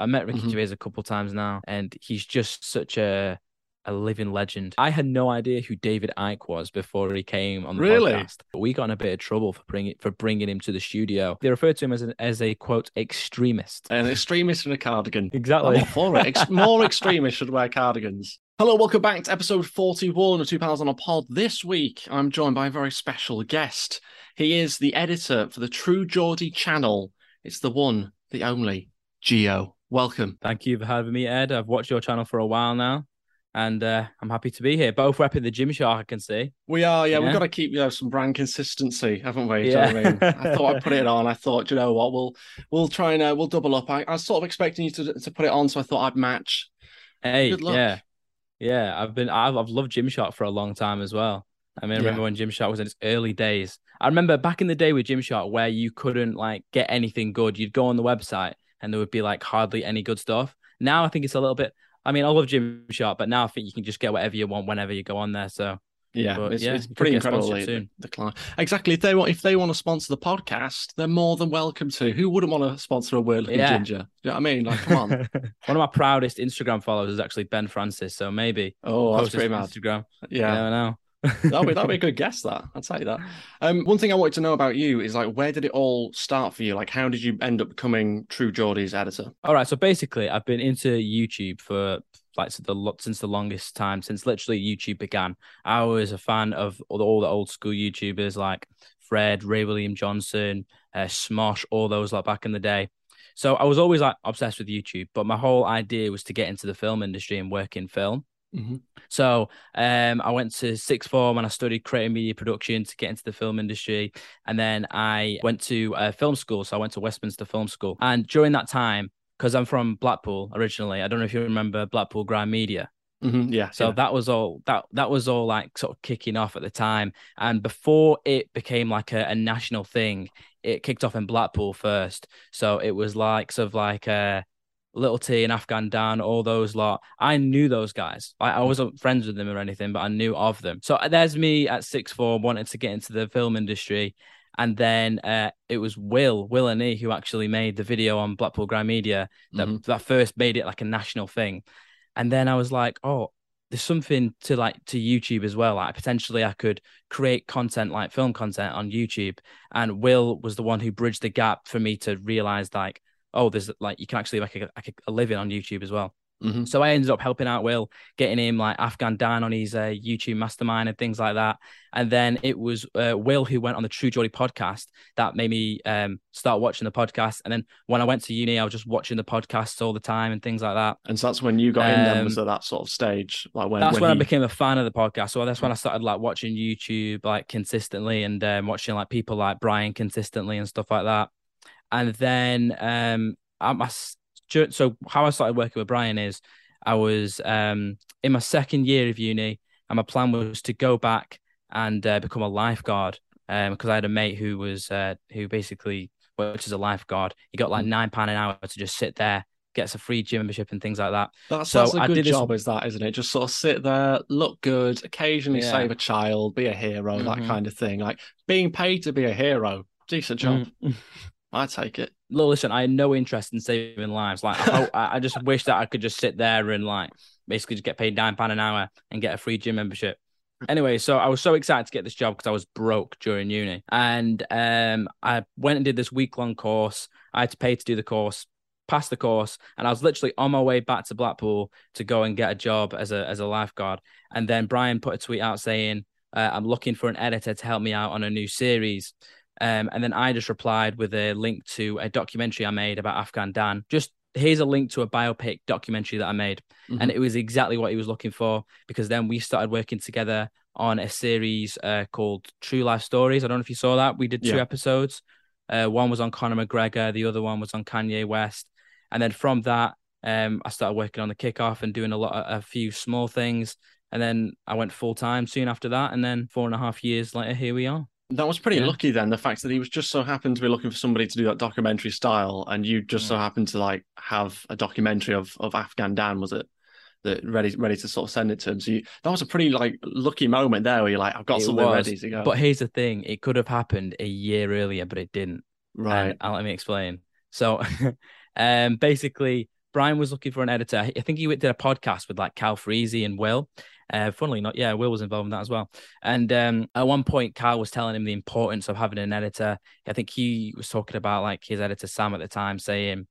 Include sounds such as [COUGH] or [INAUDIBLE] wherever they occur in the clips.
I met Ricky Mhm. Gervais a couple times now, and he's just such a a living legend. I had no idea who David Icke was before he came on the Really? podcast. But we got in a bit of trouble for bringing for bringing him to the studio. They referred to him as an, as a quote extremist. An extremist in a cardigan. Exactly. I'm for it. Ex- more extremists should wear cardigans. Hello, welcome back to episode 41 of Two Pals on a Pod. This week, I'm joined by a very special guest. He is the editor for the True Geordie channel. It's the one, the only, Gio. Welcome. Thank you for having me, Ed. I've watched your channel for a while now, and uh, I'm happy to be here. Both repping the gym Gymshark, I can see. We are, yeah, we've got to keep you know, some brand consistency, haven't we? Do you know I mean? I thought I'd put it [LAUGHS] on. I thought, you know what, we'll we'll try and uh, we'll double up. I, I was sort of expecting you to to put it on, so I thought I'd match. Hey, Good luck. yeah, yeah. I've been I've I've loved Gymshark for a long time as well. I mean, I remember Yeah. when Gymshark was in its early days. I remember back in the day with Gymshark where you couldn't like get anything good. You'd go on the website and there would be like hardly any good stuff. Now I think it's a little bit. I mean, I love Gymshark, but now I think you can just get whatever you want whenever you go on there. So Yeah, But it's, yeah, it's pretty incredible. The, the client. Exactly. If they want, if they want to sponsor the podcast, they're more than welcome to. Who wouldn't want to sponsor a weird looking Yeah. ginger? You know what I mean? Like, come on. [LAUGHS] One of my proudest Instagram followers is actually Ben Francis. So maybe Oh, that's pretty mad. Instagram. Yeah, never know. That'll be that'll be a good guess. That tell you that. Um, one thing I wanted to know about you is like, where did it all start for you? Like, how did you end up becoming True Geordie's editor? All right, so basically, I've been into YouTube for like the lo- since the longest time, since literally YouTube began. I was a fan of all the, all the old school YouTubers like Fred, Ray William Johnson, uh, Smosh, all those like back in the day. So I was always like obsessed with YouTube, but my whole idea was to get into the film industry and work in film. Mhm. So um, I went to sixth form and I studied creative media production to get into the film industry. And then I went to uh, film school. So I went to Westminster Film School. And during that time, because I'm from Blackpool originally, I don't know if you remember Blackpool Grime Media. Mhm, Yeah. So yeah. that was all that that was all like sort of kicking off at the time. And before it became like a, a national thing, it kicked off in Blackpool first. So it was like sort of like uh Little T and Afghan Dan, all those lot. I knew those guys. I, I wasn't friends with them or anything, but I knew of them. So there's me at six four, wanting to get into the film industry. And then uh, it was Will, Will and E, who actually made the video on Blackpool Grime Media that, Mhm. that first made it like a national thing. And then I was like, oh, there's something to like to YouTube as well. Like potentially I could create content like film content on YouTube. And Will was the one who bridged the gap for me to realize like, oh, there's like you can actually make a, like a living on YouTube as well. Mhm. So I ended up helping out Will, getting him like Afghan Dan on his uh, YouTube mastermind and things like that. And then it was uh, Will who went on the True Geordie podcast that made me um, start watching the podcast. And then when I went to uni, I was just watching the podcasts all the time and things like that. And so that's when you got in. Then Um, was at that sort of stage, like when that's when, I he- became a fan of the podcast. So that's when I started like watching YouTube like consistently and um, watching like people like Brian consistently and stuff like that. And then um, I, my, so how I started working with Brian is I was um in my second year of uni, and my plan was to go back and uh, become a lifeguard. Um, because I had a mate who was uh who basically worked as a lifeguard. He got like nine pound an hour to just sit there, gets a free gym membership and things like that. That's, So that's a I good did this- job, is that, isn't it? Just sort of sit there, look good, occasionally Yeah. save a child, be a hero, that Mhm. kind of thing. Like being paid to be a hero, decent job. Mm. [LAUGHS] I take it. Look, listen, I had no interest in saving lives. Like, I, I just wish that I could just sit there and like basically just get paid nine pound an hour and get a free gym membership. Anyway, so I was so excited to get this job because I was broke during uni, and um, I went and did this week long course. I had to pay to do the course, passed the course, and I was literally on my way back to Blackpool to go and get a job as a as a lifeguard. And then Brian put a tweet out saying, uh, "I'm looking for an editor to help me out on a new series." Um, and then I just replied with a link to a documentary I made about Afghan Dan. Just here's a link to a biopic documentary that I made. And Mhm. it was exactly what he was looking for because then we started working together on a series uh, called True Life Stories. I don't know if you saw that. We did two Yeah. episodes. Uh, one was on Conor McGregor, the other one was on Kanye West. And then from that, um, I started working on the kickoff and doing a lot of a few small things. And then I went full time soon after that. And then four and a half years later, here we are. That was pretty Yeah. lucky then. The fact that he was just so happened to be looking for somebody to do that documentary style, and you just so Mm. happened to like have a documentary of of Afghan Dan, was it? That ready ready to sort of send it to him. So you, that was a pretty like lucky moment there where you're like, I've got It something was, ready to go. But here's the thing: it could have happened a year earlier, but it didn't. right. And, let me explain. So, [LAUGHS] um, basically, Brian was looking for an editor. I think he did a podcast with like Calfreezy and Will. Uh, funnily not, yeah, Will was involved in that as well. And um, at one point, Cal was telling him the importance of having an editor. I think he was talking about like his editor Sam at the time, saying,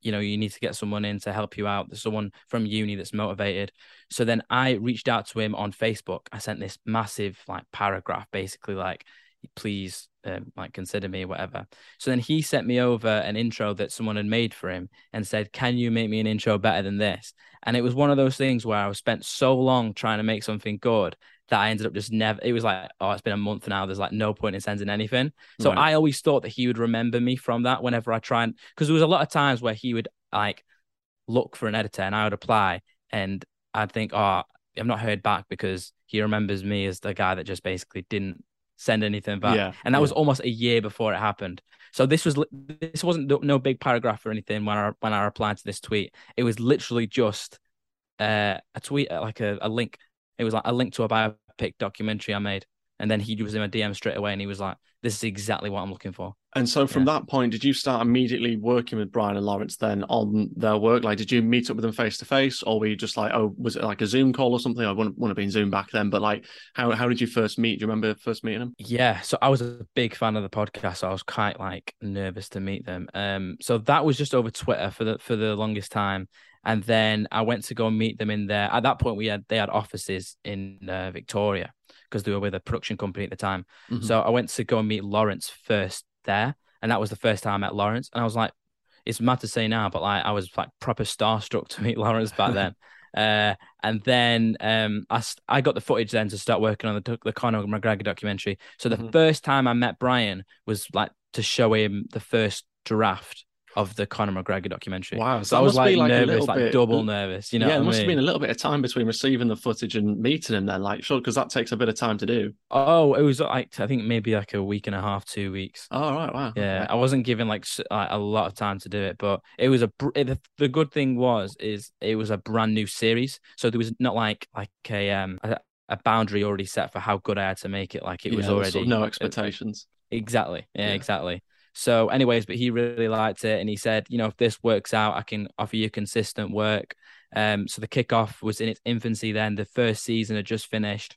you know, you need to get someone in to help you out. There's someone from uni that's motivated. So then I reached out to him on Facebook. I sent this massive like paragraph, basically like, please um, like consider me whatever. So then he sent me over an intro that someone had made for him and said can you make me an intro better than this? And it was one of those things where i spent so long trying to make something good that i ended up just never it was like oh it's been a month now. There's like no point in sending anything. So right. i always thought that he would remember me from that whenever i try and because there was a lot of times where he would like look for an editor and i would apply and i'd think oh i've not heard back because he remembers me as the guy that just basically didn't send anything back. Yeah, and that yeah. was almost a year before it happened. So this was this wasn't no big paragraph or anything when I when I replied to this tweet. It was literally just uh, a tweet, uh, like a, a link. It was like a link to a biopic documentary I made, and then he was in my DM straight away, and he was like, "This is exactly what I'm looking for." And so from yeah. that point, did you start immediately working with Brian and Lawrence then on their work? Like, did you meet up with them face to face, or were you just like, oh, was it like a Zoom call or something? I wouldn't, wouldn't have been Zoom back then, but like, how how did you first meet? Do you remember first meeting them? Yeah, so I was a big fan of the podcast. So I was quite like nervous to meet them. Um, so that was just over Twitter for the for the longest time, and then I went to go and meet them in there. At that point, we had they had offices in uh, Victoria because they were with a production company at the time. Mm-hmm. So I went to go and meet Lawrence first there, and that was the first time I met Lawrence. And I was like, it's mad to say now, but like I was like proper starstruck to meet [LAUGHS] Lawrence back then. uh, and then um, I I got the footage then to start working on the the Conor McGregor documentary. So the mm-hmm. first time I met Brian was like to show him the first draft of the Conor McGregor documentary. Wow! So I was like, like nervous, like bit, double nervous. You know, yeah, it must mean? have been a little bit of time between receiving the footage and meeting him. Then, like, sure, because that takes a bit of time to do. Oh, it was like I think maybe like a week and a half, two weeks. Oh right, wow. Yeah, okay. I wasn't given like, like a lot of time to do it, but it was a. It, the good thing was is it was a brand new series, so there was not like like a um a, a boundary already set for how good I had to make it. Like it yeah, was already sort of no expectations. It, exactly. Yeah, yeah, exactly. So, anyways, but he really liked it, and he said, you know, if this works out, I can offer you consistent work. Um, so the kickoff was in its infancy. Then the first season had just finished.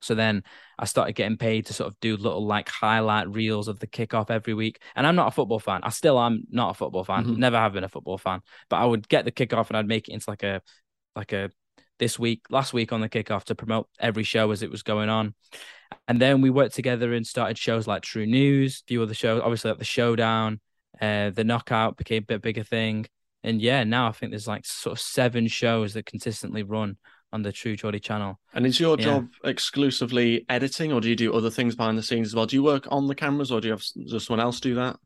So then I started getting paid to sort of do little like highlight reels of the kickoff every week. And I'm not a football fan. I still am not a football fan. Mm-hmm. Never have been a football fan. But I would get the kickoff and I'd make it into like a like a this week, last week on the kickoff to promote every show as it was going on. And then we worked together and started shows like True News, a few other shows, obviously like the Showdown, uh, the Knockout became a bit bigger thing. And yeah, now I think there's like sort of seven shows that consistently run on the True Geordie channel. And is your yeah. job exclusively editing, or do you do other things behind the scenes as well? Do you work on the cameras, or do you have does someone else do that?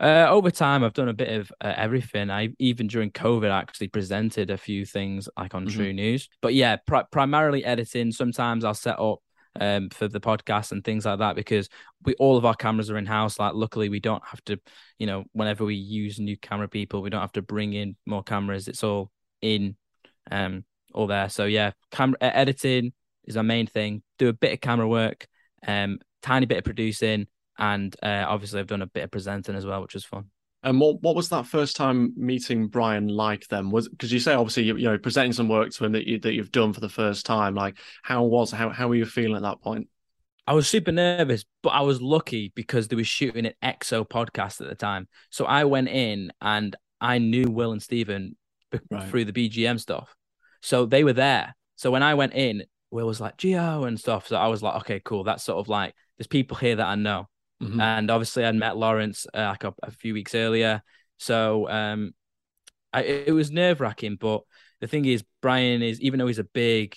Uh, over time, I've done a bit of uh, everything. I even during COVID actually presented a few things like on mm-hmm. True News. But yeah, pr- primarily editing. Sometimes I'll set up um, for the podcast and things like that because we all of our cameras are in house. Like, luckily, we don't have to, you know, whenever we use new camera people, we don't have to bring in more cameras. It's all in, um, all there. So yeah, camera editing is our main thing. Do a bit of camera work, um, tiny bit of producing, and uh, obviously I've done a bit of presenting as well, which was fun. And what what was that first time meeting Brian like then? Was because you say obviously you, you know presenting some work to him that you that you've done for the first time. Like how was how how were you feeling at that point? I was super nervous, but I was lucky because they were shooting an EXO podcast at the time. So I went in and I knew Will and Stephen right. through the BGM stuff. So they were there. So when I went in, Will was like Gio and stuff. So I was like, okay, cool. That's sort of like there's people here that I know. Mm-hmm. And obviously, I'd met Lawrence uh, like a, a, few weeks earlier, so um, I, it was nerve wracking. But the thing is, Brian is even though he's a big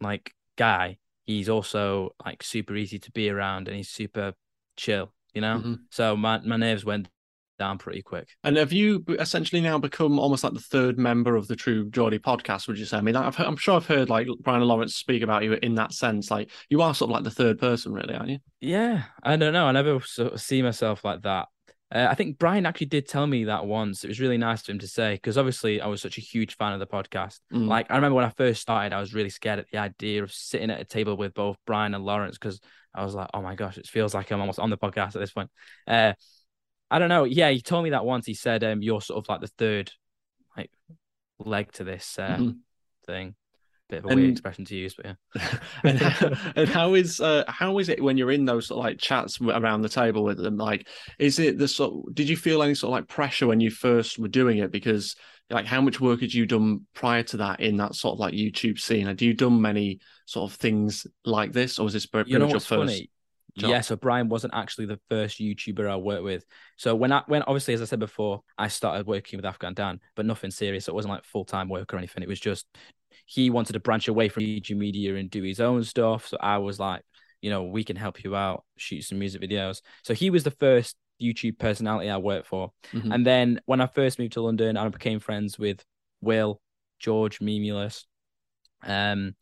like guy, he's also like super easy to be around, and he's super chill. You know, mm-hmm. so my my nerves went down pretty quick. And have you essentially now become almost like the third member of the True Geordie podcast? Would you say? I mean, i am sure I've heard like Brian and Lawrence speak about you in that sense. Like you are sort of like the third person, really, aren't you? Yeah, I don't know. I never sort of see myself like that. Uh, I think Brian actually did tell me that once. It was really nice of him to say because obviously I was such a huge fan of the podcast. Mm. Like I remember when I first started, I was really scared at the idea of sitting at a table with both Brian and Lawrence because I was like, oh my gosh, it feels like I'm almost on the podcast at this point. Uh, I don't know. Yeah, he told me that once. He said, um, you're sort of like the third, like leg to this uh, Mhm. thing. Bit of a weird expression to use, but yeah. [LAUGHS] and, and how is uh, how is it when you're in those sort of like chats around the table with them? Like, is it the sort? Did you feel any sort of like pressure when you first were doing it? Because like, how much work had you done prior to that in that sort of like YouTube scene? Had you done many sort of things like this, or was this pretty you know much your first? funny? Job? Yeah, so Brian wasn't actually the first YouTuber I worked with. So when I when obviously as I said before, I started working with Afghan Dan, but nothing serious. It wasn't like full time work or anything. It was just he wanted to branch away from YouTube media and do his own stuff. So I was like, you know, we can help you out, shoot some music videos. So he was the first YouTube personality I worked for. Mhm. And then when I first moved to London, I became friends with Will, George, Memulus, um,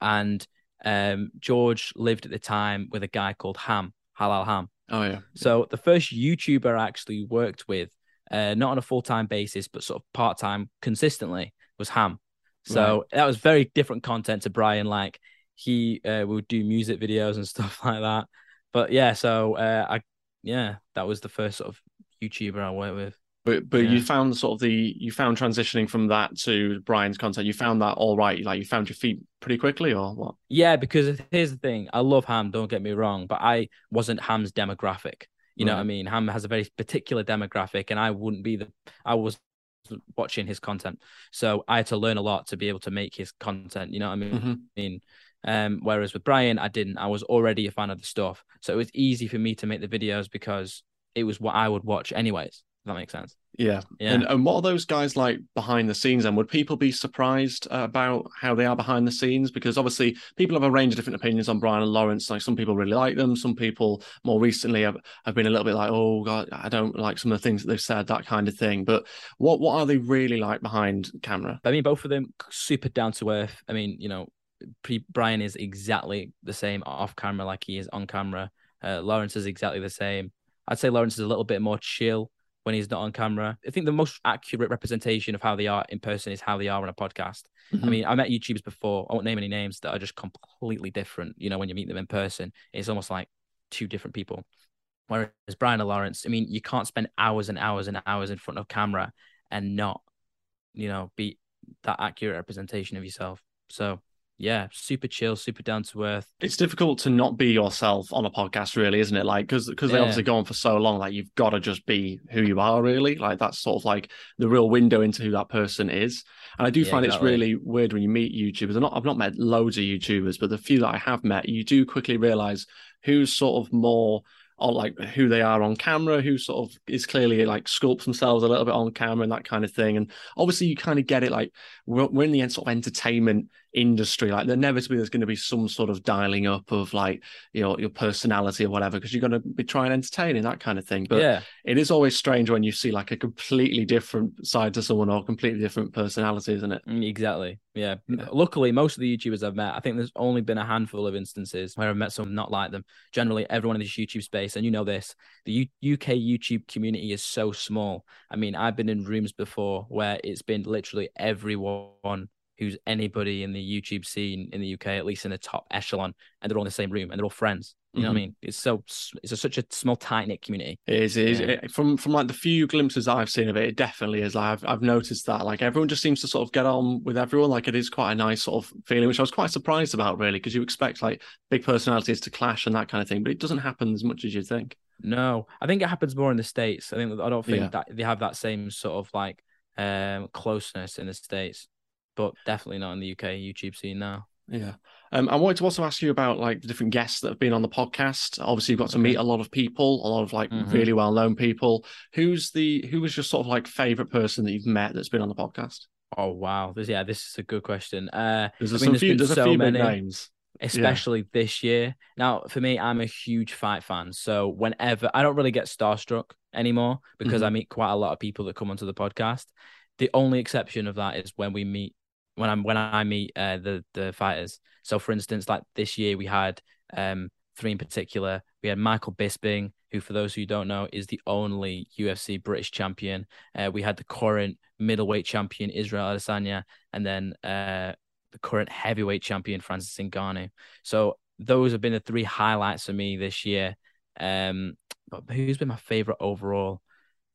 and um, George lived at the time with a guy called Ham, Halal Ham. Oh yeah, So the first YouTuber I actually worked with, uh, not on a full time basis, but sort of part time consistently, was Ham. So that was very different content to Brian. Like he uh, would do music videos and [LAUGHS] stuff like that. But yeah, so uh, I yeah, that was the first sort of YouTuber I worked with. But but Yeah. you found sort of the you found transitioning from that to Brian's content. You found that all right. Like you found your feet pretty quickly, or what? Yeah, because here's the thing. I love Ham, don't get me wrong, but I wasn't Ham's demographic. You know what I mean? Ham has a very particular demographic, and I wouldn't be the I was watching his content. So I had to learn a lot to be able to make his content. You know what I mean? Mhm. mean? Um, whereas with Brian, I didn't. I was already a fan of the stuff. So it was easy for me to make the videos because it was what I would watch anyways. That makes sense. Yeah. Yeah. And and what are those guys like behind the scenes? And would people be surprised uh, about how they are behind the scenes? Because obviously people have a range of different opinions on Brian and Lawrence. Like some people really like them. Some people more recently have, have been a little bit like, oh god, I don't like some of the things that they've said, that kind of thing. But what what are they really like behind camera? I mean, both of them super down to earth. I mean, you know, pre- Brian is exactly the same off camera like he is on camera. Uh, Lawrence is exactly the same. I'd say Lawrence is a little bit more chill when he's not on camera. I think the most accurate representation of how they are in person is how they are on a podcast. I Mhm. mean, I met YouTubers before. I won't name any names that are just completely different. You know, when you meet them in person, it's almost like two different people. Whereas Brian and Lawrence, I mean, you can't spend hours and hours and hours in front of camera and not, you know, be that accurate representation of yourself. So yeah, super chill, super down to earth. It's difficult to not be yourself on a podcast, really, isn't it? Like, because because they Yeah. obviously go on for so long, like you've got to just be who you are, really. Like that's sort of like the real window into who that person is. And I do Yeah, find exactly. it's really weird when you meet YouTubers. I'm not, I've not met loads of YouTubers, but the few that I have met, you do quickly realize who's sort of more on like who they are on camera, who sort of is clearly like sculpts themselves a little bit on camera and that kind of thing. And obviously, you kind of get it. Like we're, we're in the end sort of entertainment industry. Like inevitably, there's going to be some sort of dialing up of like your your personality or whatever, because you're going to be trying to entertain and that kind of thing. But yeah, it is always strange when you see like a completely different side to someone or completely different personality, isn't it? Mm, Exactly. Yeah. Yeah. Luckily, most of the YouTubers I've met, I think there's only been a handful of instances where I've met someone not like them. Generally, everyone in this YouTube space, and you know this, the U- UK YouTube community is so small. I mean, I've been in rooms before where it's been literally everyone who's anybody in the YouTube scene in the UK, at least in the top echelon, and they're all in the same room and they're all friends. You know what I Mhm. mean? It's so it's a, such a small, tight knit community. It is, it is. Yeah. It- from from like the few glimpses I've seen of it, it definitely is. Like I've I've noticed that like everyone just seems to sort of get on with everyone. Like it is quite a nice sort of feeling, which I was quite surprised about really, because you expect like big personalities to clash and that kind of thing, but it doesn't happen as much as you think. No, I think it happens more in the states. I think I don't think Yeah. that they have that same sort of like um closeness in the states, but definitely not in the UK YouTube scene now. Yeah. Um, I wanted to also ask you about like the different guests that have been on the podcast. Obviously, you've got to Okay. meet a lot of people, a lot of like Mhm. really well known people. Who's the who was your sort of like favorite person that you've met that's been on the podcast? Oh wow, this yeah, this is a good question. Uh, There's, I mean, there's few, been there's a so few many. names. especially this year. Now, for me, I'm a huge fight fan. So whenever I don't really get starstruck anymore because I meet quite a lot of people that come onto the podcast. The only exception of that is when we meet when I'm when I meet uh, the the fighters. So for instance, like this year we had um three in particular. We had Michael Bisping, who for those who don't know is the only UFC British champion. Uh, we had the current middleweight champion Israel Adesanya, and then uh the current heavyweight champion Francis Ngannou. So those have been the three highlights for me this year. Um, but who's been my favorite overall?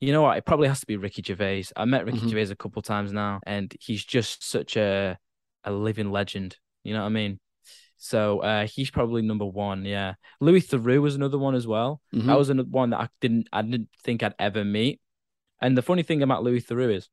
You know what? It probably has to be Ricky Gervais. I met Ricky Mhm. Gervais a couple times now, and he's just such a a living legend. You know what I mean? So uh, he's probably number one. Yeah, Louis Theroux was another one as well. Mhm. That was another one that I didn't I didn't think I'd ever meet. And the funny thing about Louis Theroux is,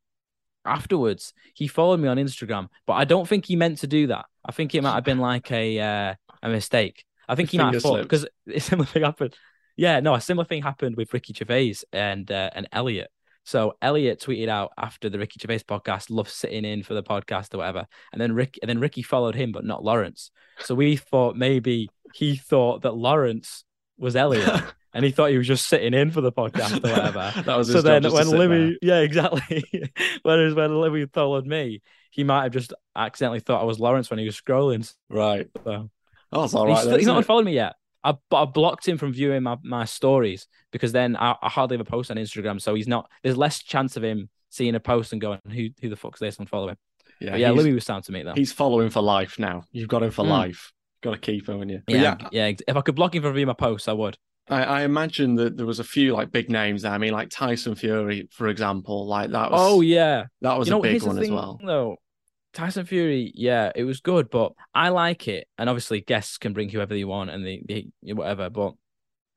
afterwards he followed me on Instagram, but I don't think he meant to do that. I think it might have been like a uh, a mistake. I think he might have thought because a [LAUGHS] similar thing happened. Yeah, no, a similar thing happened with Ricky Gervais and uh, and Elliot. So Elliot tweeted out after the Ricky Gervais podcast, "Love sitting in for the podcast or whatever," and then Rick and then Ricky followed him, but not Lawrence. So we thought maybe he thought that Lawrence was Elliot, [LAUGHS] and he thought he was just sitting in for the podcast or whatever. [LAUGHS] that was his so then when Louis, yeah, exactly. [LAUGHS] Whereas when Louis followed me, he might have just accidentally thought I was Lawrence when he was scrolling. Right. So Oh, it's all he's, right. still- then, he's not unfollowed me yet. I, I blocked him from viewing my, my stories because then I, I hardly ever post on Instagram. So he's not. There's less chance of him seeing a post and going, "Who who the fuck's this?" and following. Yeah, But yeah, he's, Louis was sound to me though. he's following for life now. You've got him for Mm. life. Got to keep him, haven't you? But Yeah, yeah, If I could block him from viewing my posts, I would. I, I imagine that there was a few like big names there. I mean, like Tyson Fury, for example. Like that was Oh yeah, that was you know a what, big here's the one as well. Though Tyson Fury, yeah, it was good, but I like it. And obviously, guests can bring whoever they want and they, they whatever. But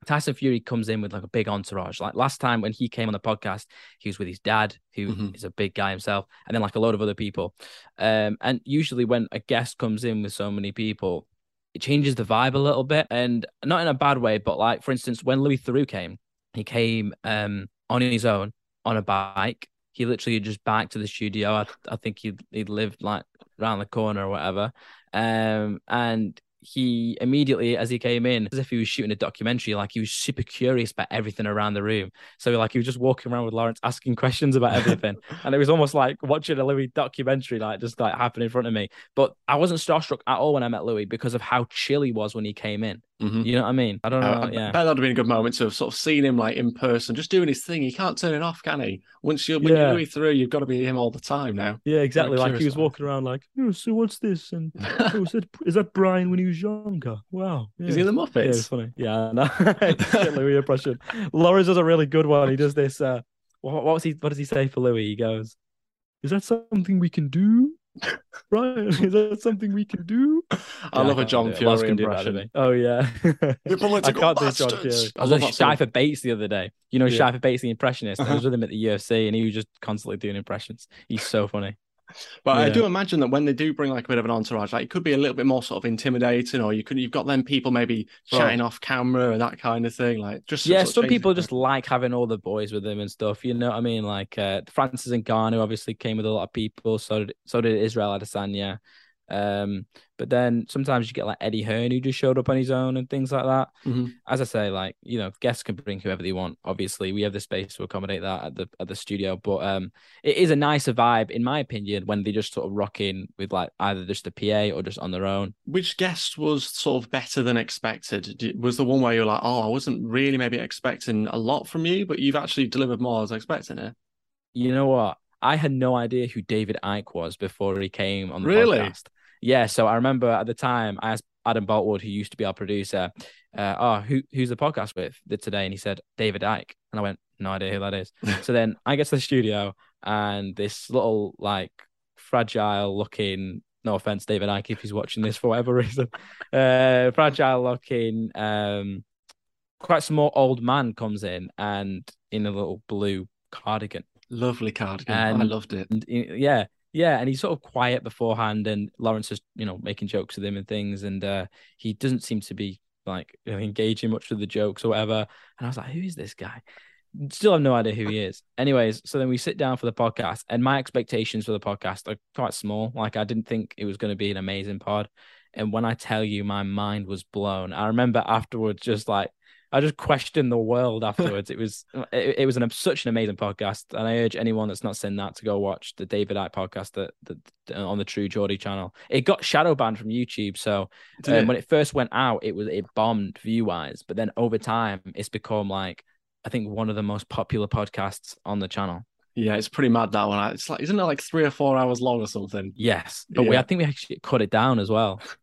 Tyson Fury comes in with like a big entourage. Like last time when he came on the podcast, he was with his dad, who is Mhm. a big guy himself, and then like a load of other people. Um, and usually when a guest comes in with so many people, it changes the vibe a little bit, and not in a bad way. But like for instance, when Louis Theroux came, he came um on his own on a bike. He literally just biked to the studio. I, I think he he lived like around the corner or whatever. Um, and he immediately, as he came in, as if he was shooting a documentary, like he was super curious about everything around the room. So like he was just walking around with Lawrence, asking questions about everything, [LAUGHS] and it was almost like watching a Louis documentary, like just like happen in front of me. But I wasn't starstruck at all when I met Louis because of how chill he was when he came in. Mhm. You know what I mean? I don't know. Uh, yeah. bet that'd have been a good moment to have sort of seen him like in person, just doing his thing. He can't turn it off, can he? Once you're when Yeah. you're through, you've got to be him all the time now. Yeah, exactly. Like he was walking around, like, oh, so what's this? And [LAUGHS] oh, is that is that Brian when he was younger? Wow. Is he in the Yeah, it was Muppets? funny. Yeah, no. [LAUGHS] Shit, Louis impression. Lawrence does a really good one. He does this. Uh, what, what was he? What does he say for Louis? He goes, "Is that something we can do, Brian? [LAUGHS] Is that something we can do?" I love a John do it. Fury can do better than impression. Oh yeah. [LAUGHS] You political I can't do John bastards. Fury. I I was love with that sort of- Schleifer Bates the other day. You know, Yeah. Schleifer Bates, the impressionist. I Uh-huh. was with him at the UFC, and he was just constantly doing impressions. He's so funny. But I do imagine that when they do bring like a bit of an entourage, like it could be a little bit more sort of intimidating, or you could you've got them people maybe chatting off camera and that kind of thing. Like just yeah, some people just like having all the boys with them and stuff. You know what I mean? Like uh, Francis Ngannou obviously came with a lot of people. So did so did Israel Adesanya. Um, but then sometimes you get like Eddie Hearn who just showed up on his own and things like that. Mhm. As I say, like you know, guests can bring whoever they want. Obviously, we have the space to accommodate that at the at the studio. But um, it is a nicer vibe, in my opinion, when they just sort of rock in with like either just a PA or just on their own. Which guest was sort of better than expected? Was the one where you're like, oh, I wasn't really maybe expecting a lot from you, but you've actually delivered more than I was expecting it. You know what? I had no idea who David Icke was before he came on the Really? podcast. Yeah, so I remember at the time I asked Adam Boltwood, who used to be our producer, uh, "Oh, who who's the podcast with today?" And he said David Icke, and I went, "No idea who that is." [LAUGHS] so then I get to the studio, and this little like fragile looking, no offense, David Icke, if he's watching this for whatever [LAUGHS] reason, uh, fragile looking, um, quite small old man comes in and in a little blue cardigan. Lovely cardigan. I loved it. And yeah, yeah, and he's sort of quiet beforehand, and Lawrence is, you know, making jokes with him and things, and uh, he doesn't seem to be like [LAUGHS] engaging much with the jokes or whatever. And I was like, who is this guy? Still have no idea who he is. Anyways, so then we sit down for the podcast, and my expectations for the podcast are quite small. Like I didn't think it was going to be an amazing pod, and when I tell you, my mind was blown. I remember afterwards, just like I just questioned the world [LAUGHS] afterwards. it was it, it was an such an amazing podcast, and I urge anyone that's not seen that to go watch the David Icke podcast that, that on the True Geordie channel. It got shadow banned from YouTube, so um, it? when it first went out, it was it bombed view wise, but then over time, it's become like I think one of the most popular podcasts on the channel. Yeah, it's pretty mad that one. It's like, isn't it like three or four hours long or something? Yes, but we I think we actually cut it down as well. [LAUGHS]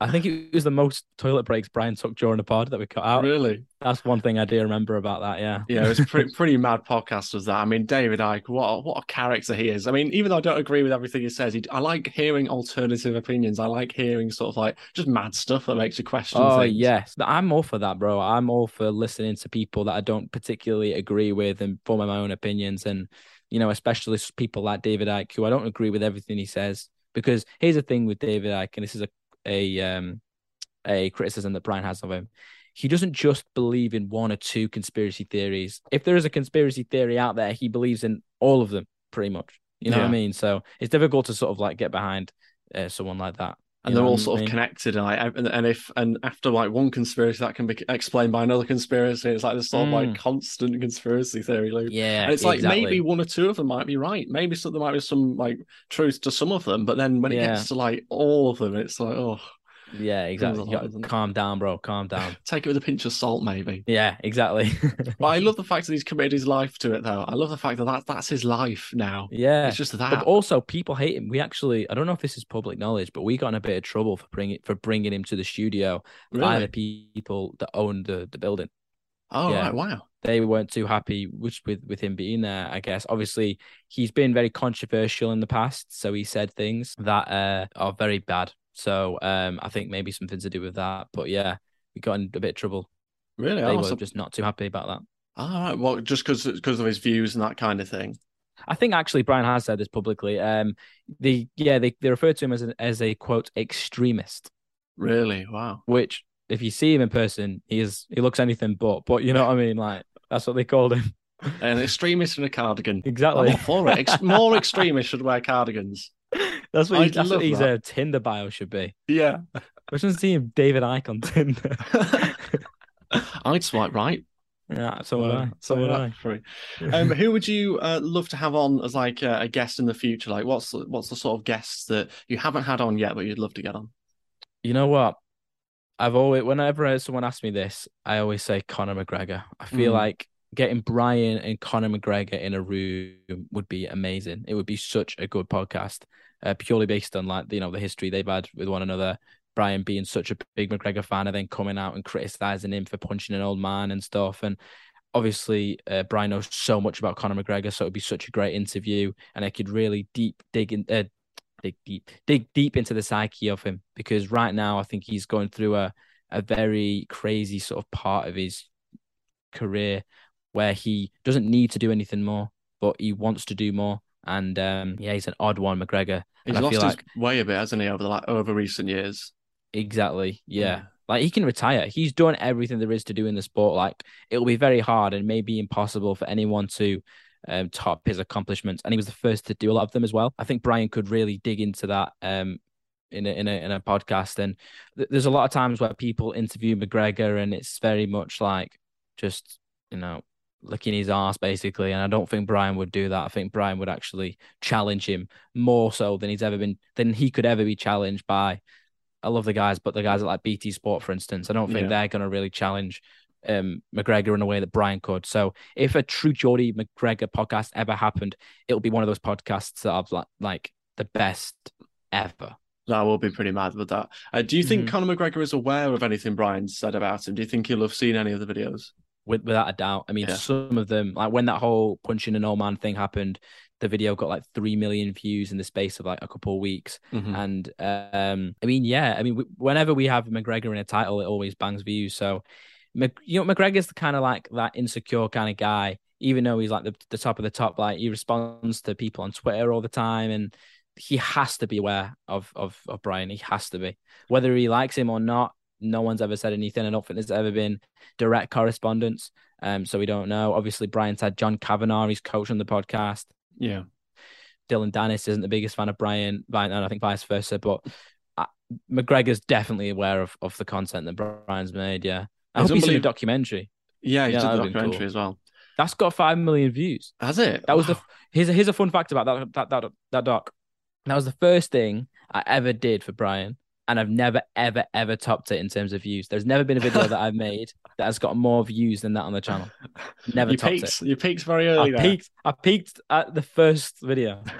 I think it was the most toilet breaks Brian took during the pod that we cut out. Really? That's one thing I do remember about that. Yeah. Yeah, it was [LAUGHS] pretty, pretty mad podcast. Was that? I mean, David Icke, what a, what a character he is. I mean, even though I don't agree with everything he says, he, I like hearing alternative opinions. I like hearing sort of like just mad stuff that makes you question. Oh things. yes, I'm all for that, bro. I'm all for listening to people that I don't particularly agree with and forming my own opinions, and you know, especially people like David Icke, who I don't agree with everything he says. Because here's the thing with David Icke, and this is a a um a criticism that Brian has of him. He doesn't just believe in one or two conspiracy theories. If there is a conspiracy theory out there, he believes in all of them pretty much. You know Yeah. what I mean? So it's difficult to sort of like get behind uh, someone like that. And they're all sort of connected. And, like, and, and if and after like one conspiracy, that can be explained by another conspiracy. It's like this sort of like Mm. constant conspiracy theory loop. Yeah, And it's like exactly. maybe one or two of them might be right. Maybe some, there might be some like truth to some of them, but then when it Yeah. gets to like all of them, it's like, oh, Yeah, exactly. a You lot, gotta isn't it? calm down, bro. Calm down. [LAUGHS] take it with a pinch of salt, maybe. yeah, exactly. [LAUGHS] But I love the fact that he's committed his life to it, though. I love the fact that, that that's his life now. yeah. It's just that. But also, people hate him. We actually, I don't know if this is public knowledge, but we got in a bit of trouble for bringing for bringing him to the studio by the people that owned the, the building. Oh, yeah. right. Wow. They weren't too happy which with with him being there. I guess obviously he's been very controversial in the past, so he said things that uh, are very bad. So um, I think maybe something to do with that. But yeah, we got in a bit of trouble. Really? They Oh, were just not too happy about that. all right. Well, just because because of his views and that kind of thing. I think actually Brian has said this publicly. Um, the yeah they, they refer to him as an, as a quote extremist, Really? Wow. which if you see him in person, he is he looks anything but. But you know what I mean? Like that's what they called him. An extremist in a cardigan. I'm Exactly. all for it. Ex- more extremists should wear cardigans. That's what, he's, that's what his that. uh, Tinder bio should be. Yeah. [LAUGHS] Imagine seeing David Icke on Tinder. [LAUGHS] I'd swipe right. yeah, so would I. Uh, So would I. free. [LAUGHS] Um, who would you uh, love to have on as like uh, a guest in the future? Like, what's the, what's the sort of guests that you haven't had on yet, but you'd love to get on? You know what? I've always, whenever someone asks me this, I always say Conor McGregor. I feel Mm. like getting Brian and Conor McGregor in a room would be amazing. It would be such a good podcast, uh, purely based on like you know the history they've had with one another. Brian being such a big McGregor fan and then coming out and criticizing him for punching an old man and stuff. And obviously, uh, Brian knows so much about Conor McGregor, so it'd be such a great interview, and I could really deep dig in, uh, dig deep, dig deep into the psyche of him because right now I think he's going through a a very crazy sort of part of his career where he doesn't need to do anything more, but he wants to do more. And um, yeah, he's an odd one, McGregor. He's And lost his like way a bit, hasn't he, over the la- over recent years? exactly, yeah. Yeah. Like he can retire. He's done everything there is to do in the sport. Like it'll be very hard and maybe impossible for anyone to um, top his accomplishments. And he was the first to do a lot of them as well. I think Brian could really dig into that um, in a, in a in a podcast. And th- there's a lot of times where people interview McGregor, and it's very much like just you know licking his ass basically. And I don't think Brian would do that. I think Brian would actually challenge him more so than he's ever been than he could ever be challenged by. I love the guys, but the guys at like BT Sport, for instance, I don't think Yeah. they're going to really challenge um, McGregor in a way that Brian could. So if a true Geordie McGregor podcast ever happened, it'll be one of those podcasts that I've like, like the best ever. I will be pretty mad with that. Uh, do you think Mhm. Conor McGregor is aware of anything Brian said about him? Do you think he'll have seen any of the videos? With, without a doubt. I mean, Yeah. some of them, like when that whole punching an old man thing happened, the video got like three million views in the space of like a couple of weeks. Mhm. And um, I mean, yeah, I mean, w- whenever we have McGregor in a title, it always bangs views. So, you know, McGregor's the kind of like that insecure kind of guy. Even though he's like the, the top of the top, like he responds to people on Twitter all the time, and he has to be aware of of of Brian. He has to be, whether he likes him or not. No one's ever said anything. I don't think there's ever been direct correspondence. Um, so we don't know. Obviously, Brian's had John Kavanagh, his coach on the podcast. Yeah. Dillon Danis isn't the biggest fan of Brian, and I think vice versa. But uh, McGregor's definitely aware of, of the content that Brian's made. Yeah, I It's hope he's in a documentary. Yeah, he Yeah, did the documentary cool. as well. That's got five million views. Has it? That was the here's a, here's a fun fact about that that that that doc. That was the first thing I ever did for Brian. And I've never, ever, ever topped it in terms of views. There's never been a video that I've [LAUGHS] made that has got more views than that on the channel. Never you topped peaked, it. You peaked very early. I there. peaked. I peaked at the first video. [LAUGHS]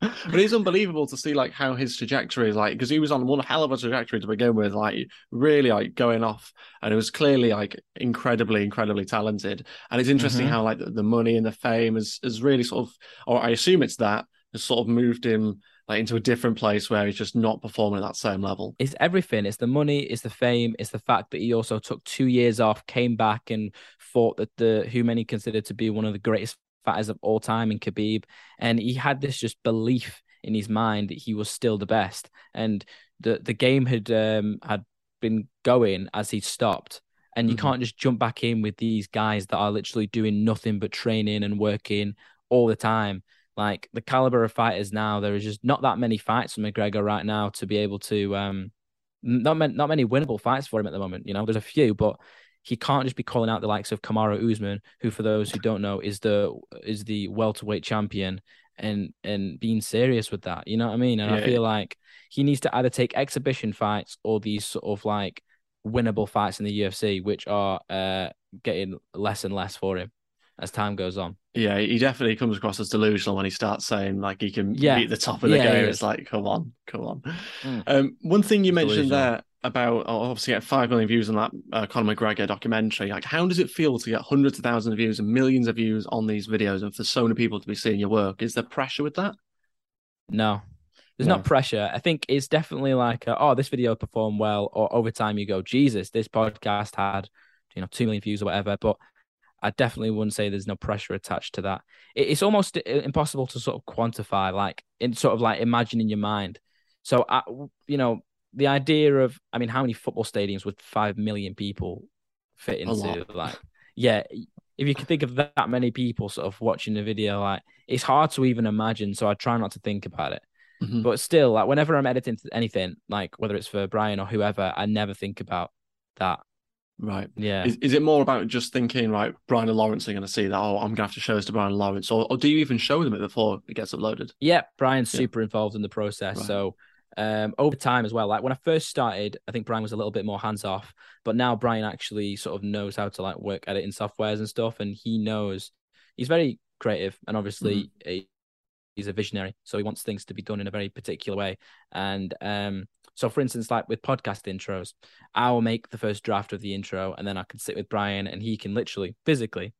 but it's unbelievable to see like how his trajectory is like because he was on one hell of a trajectory to begin with, like really like going off, and it was clearly like incredibly, incredibly talented. And it's interesting Mhm. how like the, the money and the fame has has really sort of, or I assume it's that has sort of moved him like into a different place where he's just not performing at that same level. It's everything. It's the money. It's the fame. It's the fact that he also took two years off, came back, and fought that the who many consider to be one of the greatest fighters of all time in Khabib, and he had this just belief in his mind that he was still the best, and the the game had um had been going as he stopped. And you Mhm. can't just jump back in with these guys that are literally doing nothing but training and working all the time. Like the caliber of fighters now, there is just not that many fights for McGregor right now to be able to um not many, not many winnable fights for him at the moment. You know, there's a few, but he can't just be calling out the likes of Kamaru Usman, who, for those who don't know, is the is the welterweight champion, and and being serious with that. You know what I mean? And Yeah. I feel like he needs to either take exhibition fights or these sort of like winnable fights in the UFC, which are uh getting less and less for him as time goes on. Yeah, he definitely comes across as delusional when he starts saying like he can Yeah. beat the top of the Yeah, game. yeah. It's like, come on, come on. Mm. Um, one thing you mentioned delusional. there about oh, obviously get five million views on that uh, Conor McGregor documentary. Like, how does it feel to get hundreds of thousands of views and millions of views on these videos, and for so many people to be seeing your work? Is there pressure with that? No, there's No. not pressure. I think it's definitely like, uh, oh, this video performed well, or over time you go, Jesus, this podcast had, you know, two million views or whatever. But I definitely wouldn't say there's no pressure attached to that. It, it's almost impossible to sort of quantify, like in sort of like imagine in your mind. So, I, you know, the idea of, I mean, how many football stadiums would five million people fit into? Like, yeah, if you could think of that, many people sort of watching the video, like it's hard to even imagine. So I try not to think about it. Mhm. But still, like whenever I'm editing anything, like whether it's for Brian or whoever, I never think about that. Right. Yeah. Is, is it more about just thinking, right, Brian and Lawrence are going to see that? Oh, I'm going to have to show this to Brian and Lawrence, or, or do you even show them it before it gets uploaded? Yeah, Brian's Yeah. super involved in the process. Right. So um over time as well. Like when I first started, I think Brian was a little bit more hands off, but now Brian actually sort of knows how to like work editing softwares and stuff, and he knows he's very creative and obviously Mm-hmm. he- he's a visionary, so he wants things to be done in a very particular way. And um so for instance, like with podcast intros, I'll make the first draft of the intro and then I can sit with Brian and he can literally physically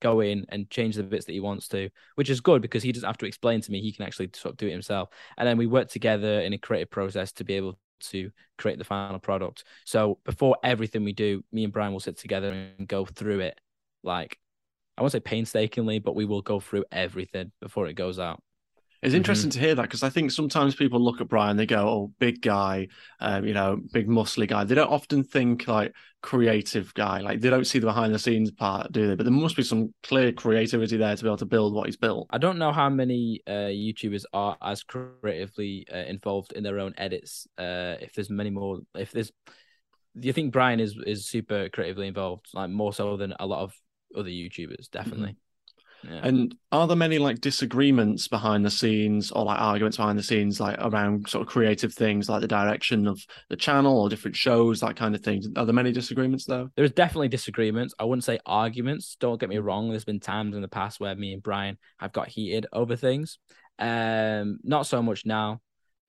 go in and change the bits that he wants to, which is good because he doesn't have to explain to me. He can actually sort of do it himself. And then we work together in a creative process to be able to create the final product. So before everything we do, me and Brian will sit together and go through it like I won't say painstakingly, but we will go through everything before it goes out. It's Mhm. interesting to hear that because I think sometimes people look at Brian, they go, "Oh, big guy, um, you know, big muscly guy." They don't often think like creative guy. Like they don't see the behind the scenes part, do they? But there must be some clear creativity there to be able to build what he's built. I don't know how many uh, YouTubers are as creatively uh, involved in their own edits. Uh, if there's many more, if there's, do you think Brian is is super creatively involved, like more so than a lot of other YouTubers? Definitely. Yeah. And are there many like disagreements behind the scenes or like arguments behind the scenes, like around sort of creative things like the direction of the channel or different shows, that kind of thing? Are there many disagreements though? There's definitely disagreements. I wouldn't say arguments. Don't get me wrong. There's been times in the past where me and Brian have got heated over things. Um, not so much now.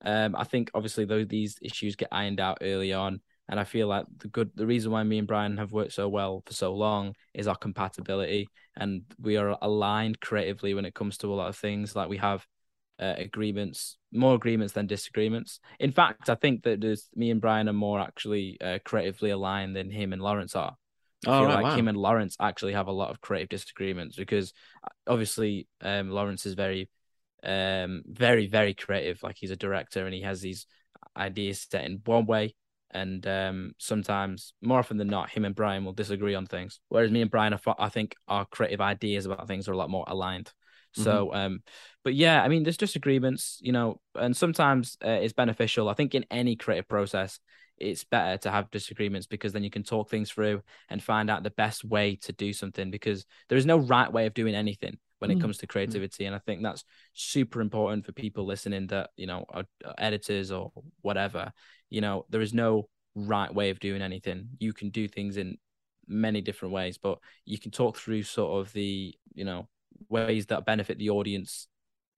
Um, I think obviously though these issues get ironed out early on, and I feel like the good the reason why me and Brian have worked so well for so long is our compatibility, and we are aligned creatively when it comes to a lot of things. Like we have uh, agreements, more agreements than disagreements. In fact, I think that there's me and Brian are more actually uh, creatively aligned than him and Lawrence are. I Oh, feel right, like wow. him and Lawrence actually have a lot of creative disagreements because uh, obviously um, Lawrence is very, um, very, very creative. Like he's a director and he has these ideas set in one way. And um, sometimes, more often than not, him and Brian will disagree on things. Whereas me and Brian, are, I think our creative ideas about things are a lot more aligned. So, um, but yeah, I mean, there's disagreements, you know, and sometimes uh, it's beneficial. I think in any creative process, it's better to have disagreements because then you can talk things through and find out the best way to do something because there is no right way of doing anything when it Mm. comes to creativity and i think that's super important for people listening that you know are, are editors or whatever. You know, there is no right way of doing anything. You can do things in many different ways, but you can talk through sort of the, you know, ways that benefit the audience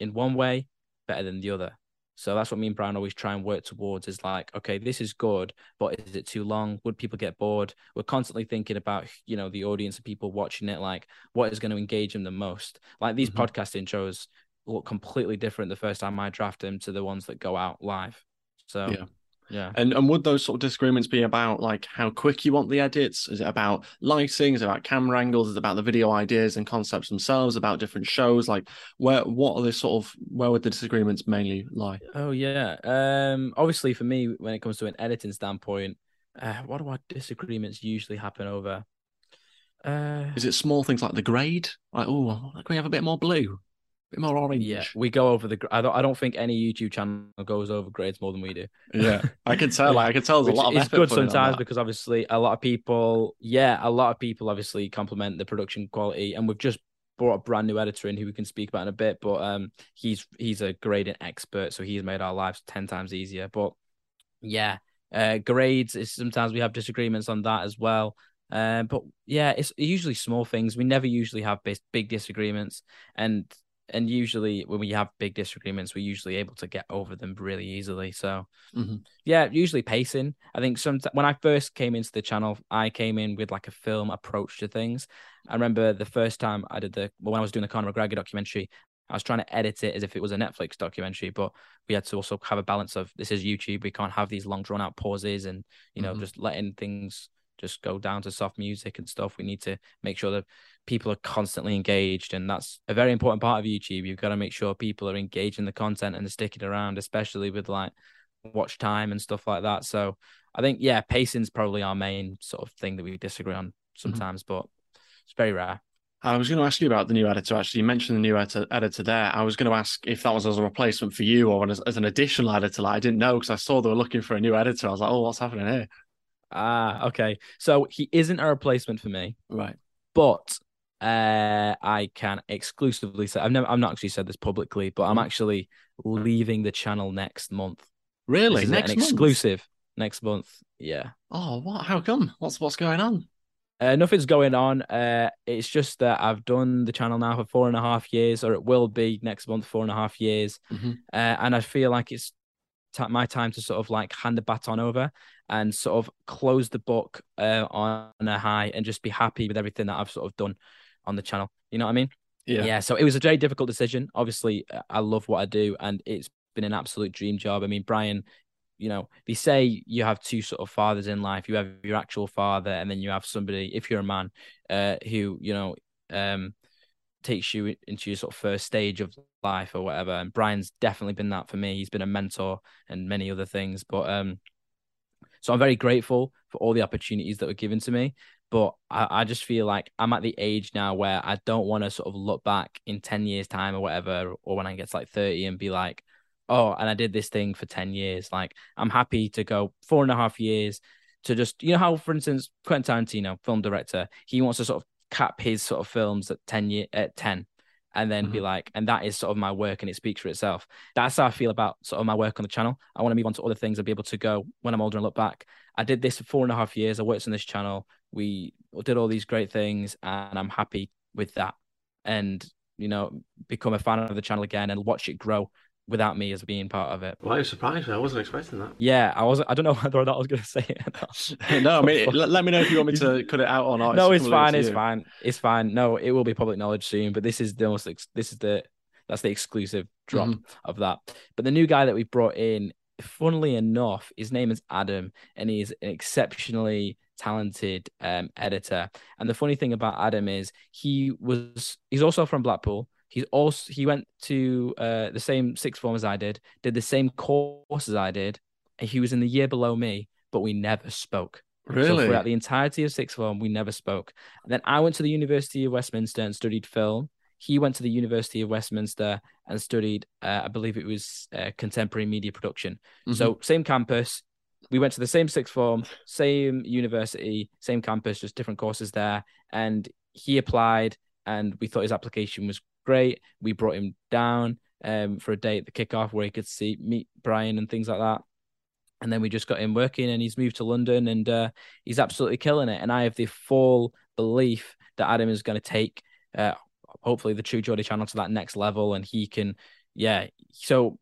in one way better than the other. So that's what me and Brian always try and work towards is like, okay, this is good, but is it too long? Would people get bored? We're constantly thinking about, you know, the audience and people watching it, like what is going to engage them the most. Like these mm-hmm. podcasting shows look completely different the first time I draft them to the ones that go out live. So yeah. Yeah. And and would those sort of disagreements be about like how quick you want the edits? Is it about lighting? Is it about camera angles? Is it about the video ideas and concepts themselves? About different shows? Like where what are the sort of where would the disagreements mainly lie? Oh yeah. Um obviously for me when it comes to an editing standpoint, uh, what do our disagreements usually happen over? Uh, is it small things like the grade? Like, oh, can we have a bit more blue? Bit more orange. Yeah, we go over the. I don't. I don't think any YouTube channel goes over grades more than we do. Yeah, I can tell. [LAUGHS] Like, I can tell. There's a lot of It's good sometimes because obviously a lot of people. Yeah, a lot of people obviously compliment the production quality, and we've just brought a brand new editor in who we can speak about in a bit. But um, he's he's a grading expert, so he's made our lives ten times easier. But yeah, uh, grades is sometimes we have disagreements on that as well. Uh, but yeah, it's usually small things. We never usually have big, big disagreements, and and usually when we have big disagreements, we're usually able to get over them really easily. So, mm-hmm. yeah, usually pacing. I think some when I first came into the channel, I came in with like a film approach to things. I remember the first time I did the when I was doing the Conor McGregor documentary, I was trying to edit it as if it was a Netflix documentary, but we had to also have a balance of this is YouTube. We can't have these long drawn out pauses and you know mm-hmm. just letting things just go down to soft music and stuff. We need to make sure that people are constantly engaged, and that's a very important part of YouTube. You've got to make sure people are engaging the content and are sticking around, especially with like watch time and stuff like that. So I think yeah, pacing's probably our main sort of thing that we disagree on mm-hmm. sometimes, mm-hmm. but it's very rare. I was going to ask you about the new editor. Actually, you mentioned the new editor, editor there. I was going to ask if that was as a replacement for you or as, as an additional editor. Like I didn't know because I saw they were looking for a new editor. I was like, oh, what's happening here? Ah, okay. So he isn't a replacement for me, right? But uh, I can exclusively say I've never I've not actually said this publicly, but I'm mm-hmm. actually leaving the channel next month. Really, next an month? exclusive next month. Yeah. Oh, what? How come? What's what's going on? Uh, nothing's going on. Uh, it's just that I've done the channel now for four and a half years, or it will be next month, four and a half years. Mm-hmm. Uh, and I feel like it's my time to sort of like hand the baton over and sort of close the book uh, on a high and just be happy with everything that I've sort of done on the channel. You know what I mean? Yeah. Yeah. So it was a very difficult decision. Obviously, I love what I do, and it's been an absolute dream job. I mean, Brian, you know, they say you have two sort of fathers in life. You have your actual father, and then you have somebody, if you're a man, uh, who you know, um, takes you into your sort of first stage of life or whatever. And Brian's definitely been that for me. He's been a mentor and many other things. But um, so I'm very grateful for all the opportunities that were given to me. But I, I just feel like I'm at the age now where I don't want to sort of look back in 10 years' time or whatever, or when I get to like 30 and be like, oh, and I did this thing for 10 years. Like, I'm happy to go four and a half years to just, you know, how, for instance, Quentin Tarantino, film director, he wants to sort of cap his sort of films at 10 year at 10 and then mm-hmm. be like, and that is sort of my work and it speaks for itself. That's how I feel about sort of my work on the channel. I want to move on to other things and be able to go when I'm older and look back. I did this for four and a half years. I worked on this channel. We did all these great things and I'm happy with that. And, you know, become a fan of the channel again and watch it grow without me as being part of it. Well, I was surprised. I wasn't expecting that. Yeah, I wasn't. I don't know [LAUGHS] whether or not I was going to say it. [LAUGHS] no, I mean, [LAUGHS] let me know if you want me to cut it out or not. No, it's, it's fine. It's you. fine. It's fine. No, it will be public knowledge soon. But this is the most. This is the that's the exclusive drop mm-hmm. of that. But the new guy that we brought in, funnily enough, his name is Adam, and he's an exceptionally talented um, editor. And the funny thing about Adam is he was he's also from Blackpool. He's also he went to uh, the same sixth form as I did, did the same course as I did, and he was in the year below me, but we never spoke. Really? So throughout the entirety of sixth form, we never spoke. And then I went to the University of Westminster and studied film. He went to the University of Westminster and studied, uh, I believe it was uh, contemporary media production. Mm-hmm. So same campus. We went to the same sixth form, same university, same campus, just different courses there. And he applied, and we thought his application was great. We brought him down um, for a day at the kickoff where he could see meet Brian and things like that. and then we just got him working, and he's moved to London, and uh, he's absolutely killing it. And I have the full belief that Adam is going to take, uh, hopefully, the True Geordie channel to that next level, and he can, yeah. So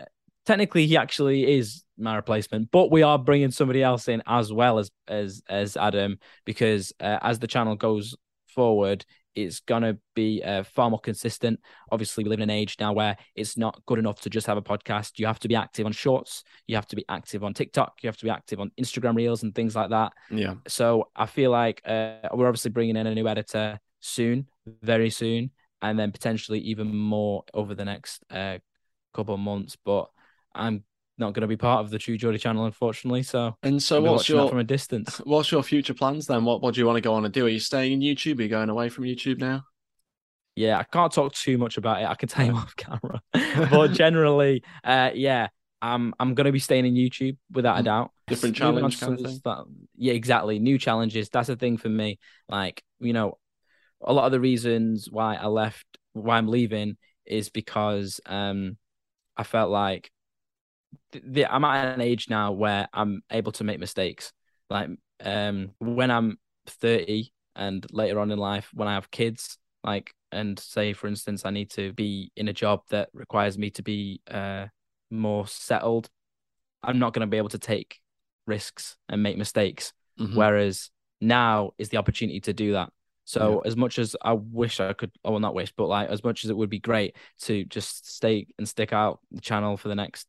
uh, technically, he actually is my replacement, but we are bringing somebody else in as well as as as Adam because uh, as the channel goes forward, it's gonna be uh, far more consistent. Obviously, we live in an age now where it's not good enough to just have a podcast. You have to be active on Shorts. You have to be active on TikTok. You have to be active on Instagram Reels and things like that. Yeah. So I feel like uh, we're obviously bringing in a new editor soon, very soon, and then potentially even more over the next uh, couple of months. But I'm not going to be part of the True Geordie channel, unfortunately. So, and so, I'll what's your from a distance? what's your future plans then? What what do you want to go on and do? Are you staying in YouTube? Are you going away from YouTube now? Yeah, I can't talk too much about it. I can tell you [LAUGHS] off camera, [LAUGHS] but generally, uh, yeah, I'm I'm going to be staying in YouTube without a Mm. doubt. Different challenge kind of stuff- yeah, exactly. New challenges. That's the thing for me. Like, you know, a lot of the reasons why I left, why I'm leaving, is because um, I felt like the, I'm at an age now where I'm able to make mistakes. Like, um, when I'm 30 and later on in life, when I have kids, like, and say, for instance, I need to be in a job that requires me to be uh more settled. I'm not going to be able to take risks and make mistakes. Mhm. Whereas now is the opportunity to do that. So as much as I wish I could, oh, well, not wish, but like as much as it would be great to just stay and stick out the channel for the next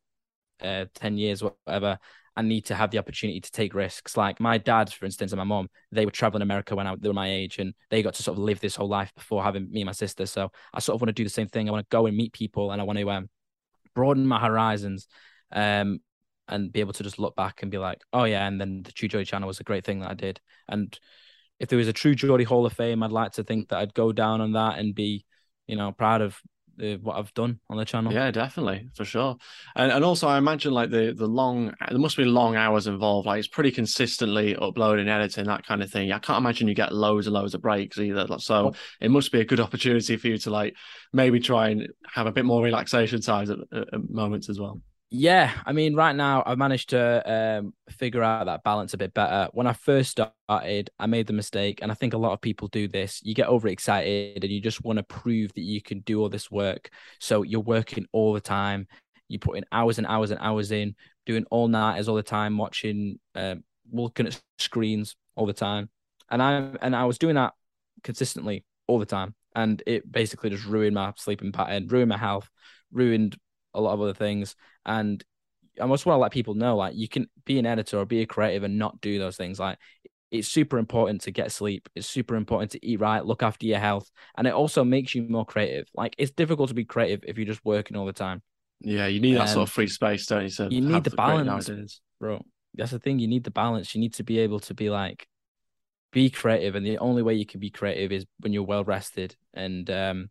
uh, 10 years, whatever, I need to have the opportunity to take risks. Like my dad, for instance, and my mom, they were traveling America when I, they were my age and they got to sort of live this whole life before having me and my sister. So I sort of want to do the same thing. I want to go and meet people and I want to um, broaden my horizons um, and be able to just look back and be like, oh, yeah. And then the True Geordie channel was a great thing that I did. And if there was a True Geordie Hall of Fame, I'd like to think that I'd go down on that and be, you know, proud of uh, what I've done on the channel. Yeah, definitely for sure. And and also I imagine like the the long there must be long hours involved. Like it's pretty consistently uploading, editing, that kind of thing. I can't imagine you get loads and loads of breaks either. So Well- it must be a good [LAUGHS] opportunity for you to like maybe try and have a bit more relaxation times at, at moments as well. Yeah, I mean, right now I've managed to um, figure out that balance a bit better. When I first started, I made the mistake, and I think a lot of people do this. You get overexcited and you just want to prove that you can do all this work. So you're working all the time. You put in hours and hours and hours in, doing all nighters all the time, watching, um, looking at screens all the time, and I and I was doing that consistently all the time, and it basically just ruined my sleeping pattern, ruined my health, ruined a lot of other things. And I just want to let people know, like, you can be an editor or be a creative and not do those things. Like, it's super important to get sleep. It's super important to eat right, look after your health, and it also makes you more creative. Like, it's difficult to be creative if you're just working all the time, Yeah, you need that sort of free space, don't you? To you need the balance. bro. That's the thing. You need the balance. You need to be able to be like, be creative, and the only way you can be creative is when you're well rested and um,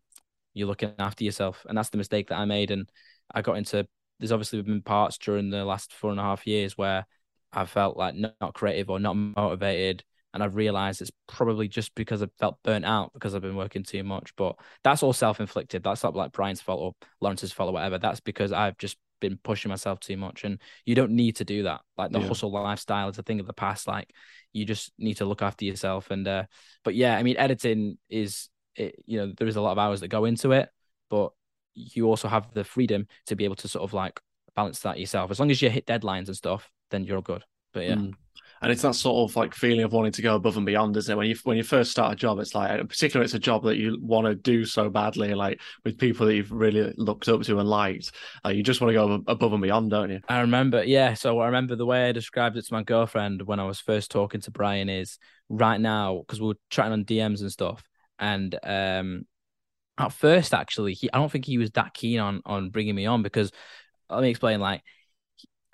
you're looking after yourself. And that's the mistake that I made. And I got into. There's obviously been parts during the last four and a half years where I felt like not, creative or not motivated. And I've realized it's probably just because I felt burnt out because I've been working too much. But that's all self inflicted. That's not like Brian's fault or Lawrence's fault or whatever. That's because I've just been pushing myself too much. And you don't need to do that. Like the Yeah. hustle lifestyle is a thing of the past. Like you just need to look after yourself. And, uh, but yeah, I mean, editing is, it, you know, there is a lot of hours that go into it, but you also have the freedom to be able to sort of like balance that yourself. As long as you hit deadlines and stuff, then you're all good. But yeah. Mm. And it's that sort of like feeling of wanting to go above and beyond, isn't it? When you when you first start a job, it's like, particularly it's a job that you want to do so badly, like with people that you've really looked up to and liked. Like you just want to go above and beyond, don't you? I remember, yeah. So I remember the way I described it to my girlfriend when I was first talking to Brian is right now because we were chatting on DMs and stuff. And um, at first, actually, he I don't think he was that keen on on bringing me on because let me explain. Like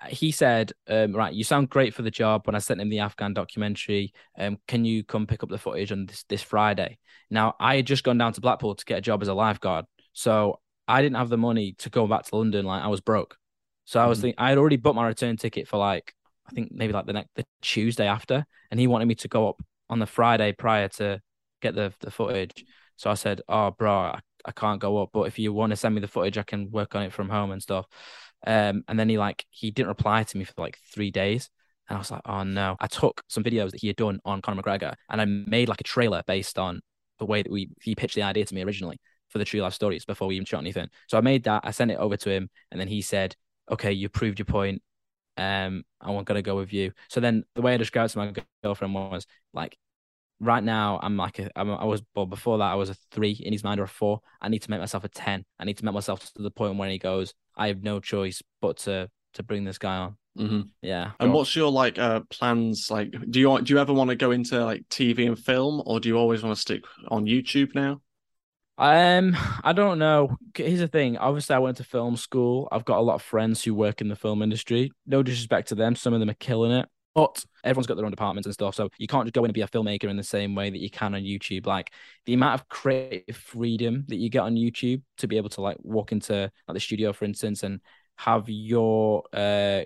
he said, um, right, you sound great for the job. When I sent him the Afghan documentary, um, can you come pick up the footage on this this Friday? Now I had just gone down to Blackpool to get a job as a lifeguard, so I didn't have the money to go back to London. Like I was broke. So I was Mhm. thinking I had already booked my return ticket for like I think maybe like the next the Tuesday after, and he wanted me to go up on the Friday prior to get the the footage. So I said, "Oh, bro, I, I can't go up, but if you want to send me the footage, I can work on it from home and stuff." Um, and then he like he didn't reply to me for like three days. And I was like, oh no. I took some videos that he had done on Conor McGregor and I made like a trailer based on the way that we he pitched the idea to me originally for the True Life Stories before we even shot anything. So I made that, I sent it over to him, and then he said, Okay, you proved your point. Um, I'm gonna go with you. So then the way I described to my girlfriend was like, right now I'm like a, I'm, I was well before that I was a three in his mind or a four. I need to make myself a ten. I need to make myself to the point when he goes, I have no choice but to to bring this guy on. Mm-hmm. Yeah. And what's your like uh plans? Like, do you do you ever want to go into like TV and film, or do you always want to stick on YouTube now? Um, [SIGHS] I don't know. Here's the thing. Obviously, I went to film school. I've got a lot of friends who work in the film industry. No disrespect to them, some of them are killing it. But everyone's got their own departments and stuff. So you can't just go in and be a filmmaker in the same way that you can on YouTube. Like the amount of creative freedom that you get on YouTube to be able to like walk into like the studio, for instance, and have your uh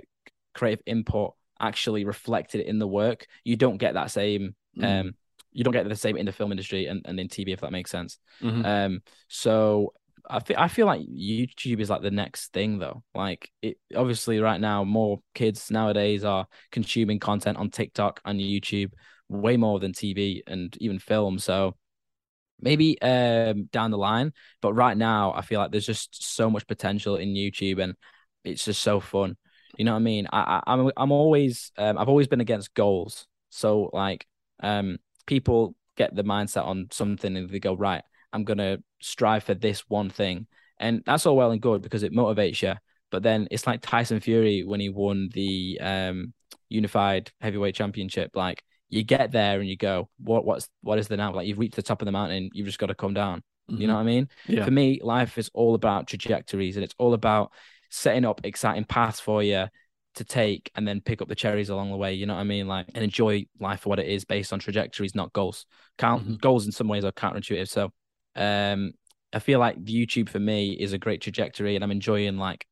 creative input actually reflected in the work. You don't get that same mm. um you don't get the same in the film industry and, and in TV if that makes sense. Mm-hmm. Um so I feel I feel like YouTube is like the next thing though. Like it obviously right now more kids nowadays are consuming content on TikTok and YouTube way more than TV and even film. So maybe um down the line, but right now I feel like there's just so much potential in YouTube and it's just so fun. You know what I mean? I, I am I'm, I'm always um, I've always been against goals. So like um people get the mindset on something and they go right. I'm gonna strive for this one thing, and that's all well and good because it motivates you. But then it's like Tyson Fury when he won the um unified heavyweight championship. Like you get there and you go, what what's what is the now? Like you've reached the top of the mountain, you've just got to come down. Mm-hmm. You know mm-hmm. what I mean? Yeah. For me, life is all about trajectories and it's all about setting up exciting paths for you to take and then pick up the cherries along the way. You know what I mean? Like and enjoy life for what it is based on trajectories, not goals. Count mm-hmm. goals in some ways are counterintuitive. So um I feel like YouTube for me is a great trajectory and I'm enjoying like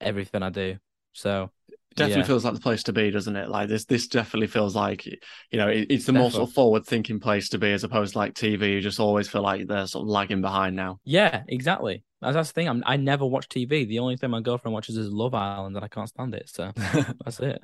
everything I do. So definitely yeah. feels like the place to be, doesn't it? Like this, this definitely feels like you know it, it's the definitely. more sort of forward-thinking place to be as opposed to like TV. You just always feel like they're sort of lagging behind now. Yeah, exactly. That's, that's the thing. I'm, I never watch TV. The only thing my girlfriend watches is Love Island, and I can't stand it. So [LAUGHS] that's it.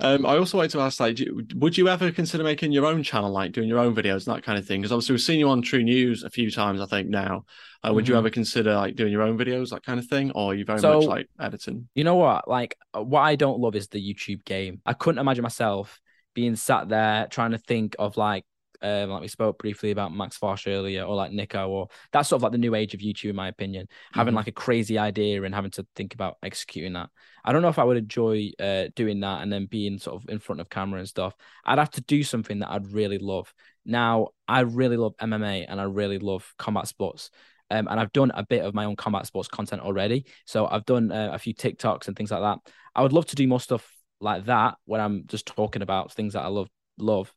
um, I also wanted to ask, like, would you ever consider making your own channel, like doing your own videos and that kind of thing? Because obviously we've seen you on True News a few times, I think now. Uh, would mm-hmm. you ever consider like doing your own videos, that kind of thing, or are you very so, much like editing? You know what? Like, uh, what I don't love is the YouTube game. I couldn't imagine myself being sat there trying to think of like um, like we spoke briefly about Max Fosh earlier, or like Nico, or that's sort of like the new age of YouTube, in my opinion. Having mm-hmm. like a crazy idea and having to think about executing that. I don't know if I would enjoy uh, doing that and then being sort of in front of camera and stuff. I'd have to do something that I'd really love. Now, I really love MMA and I really love combat sports. Um, and I've done a bit of my own combat sports content already. So I've done uh, a few TikToks and things like that. I would love to do more stuff like that when I'm just talking about things that I love, love,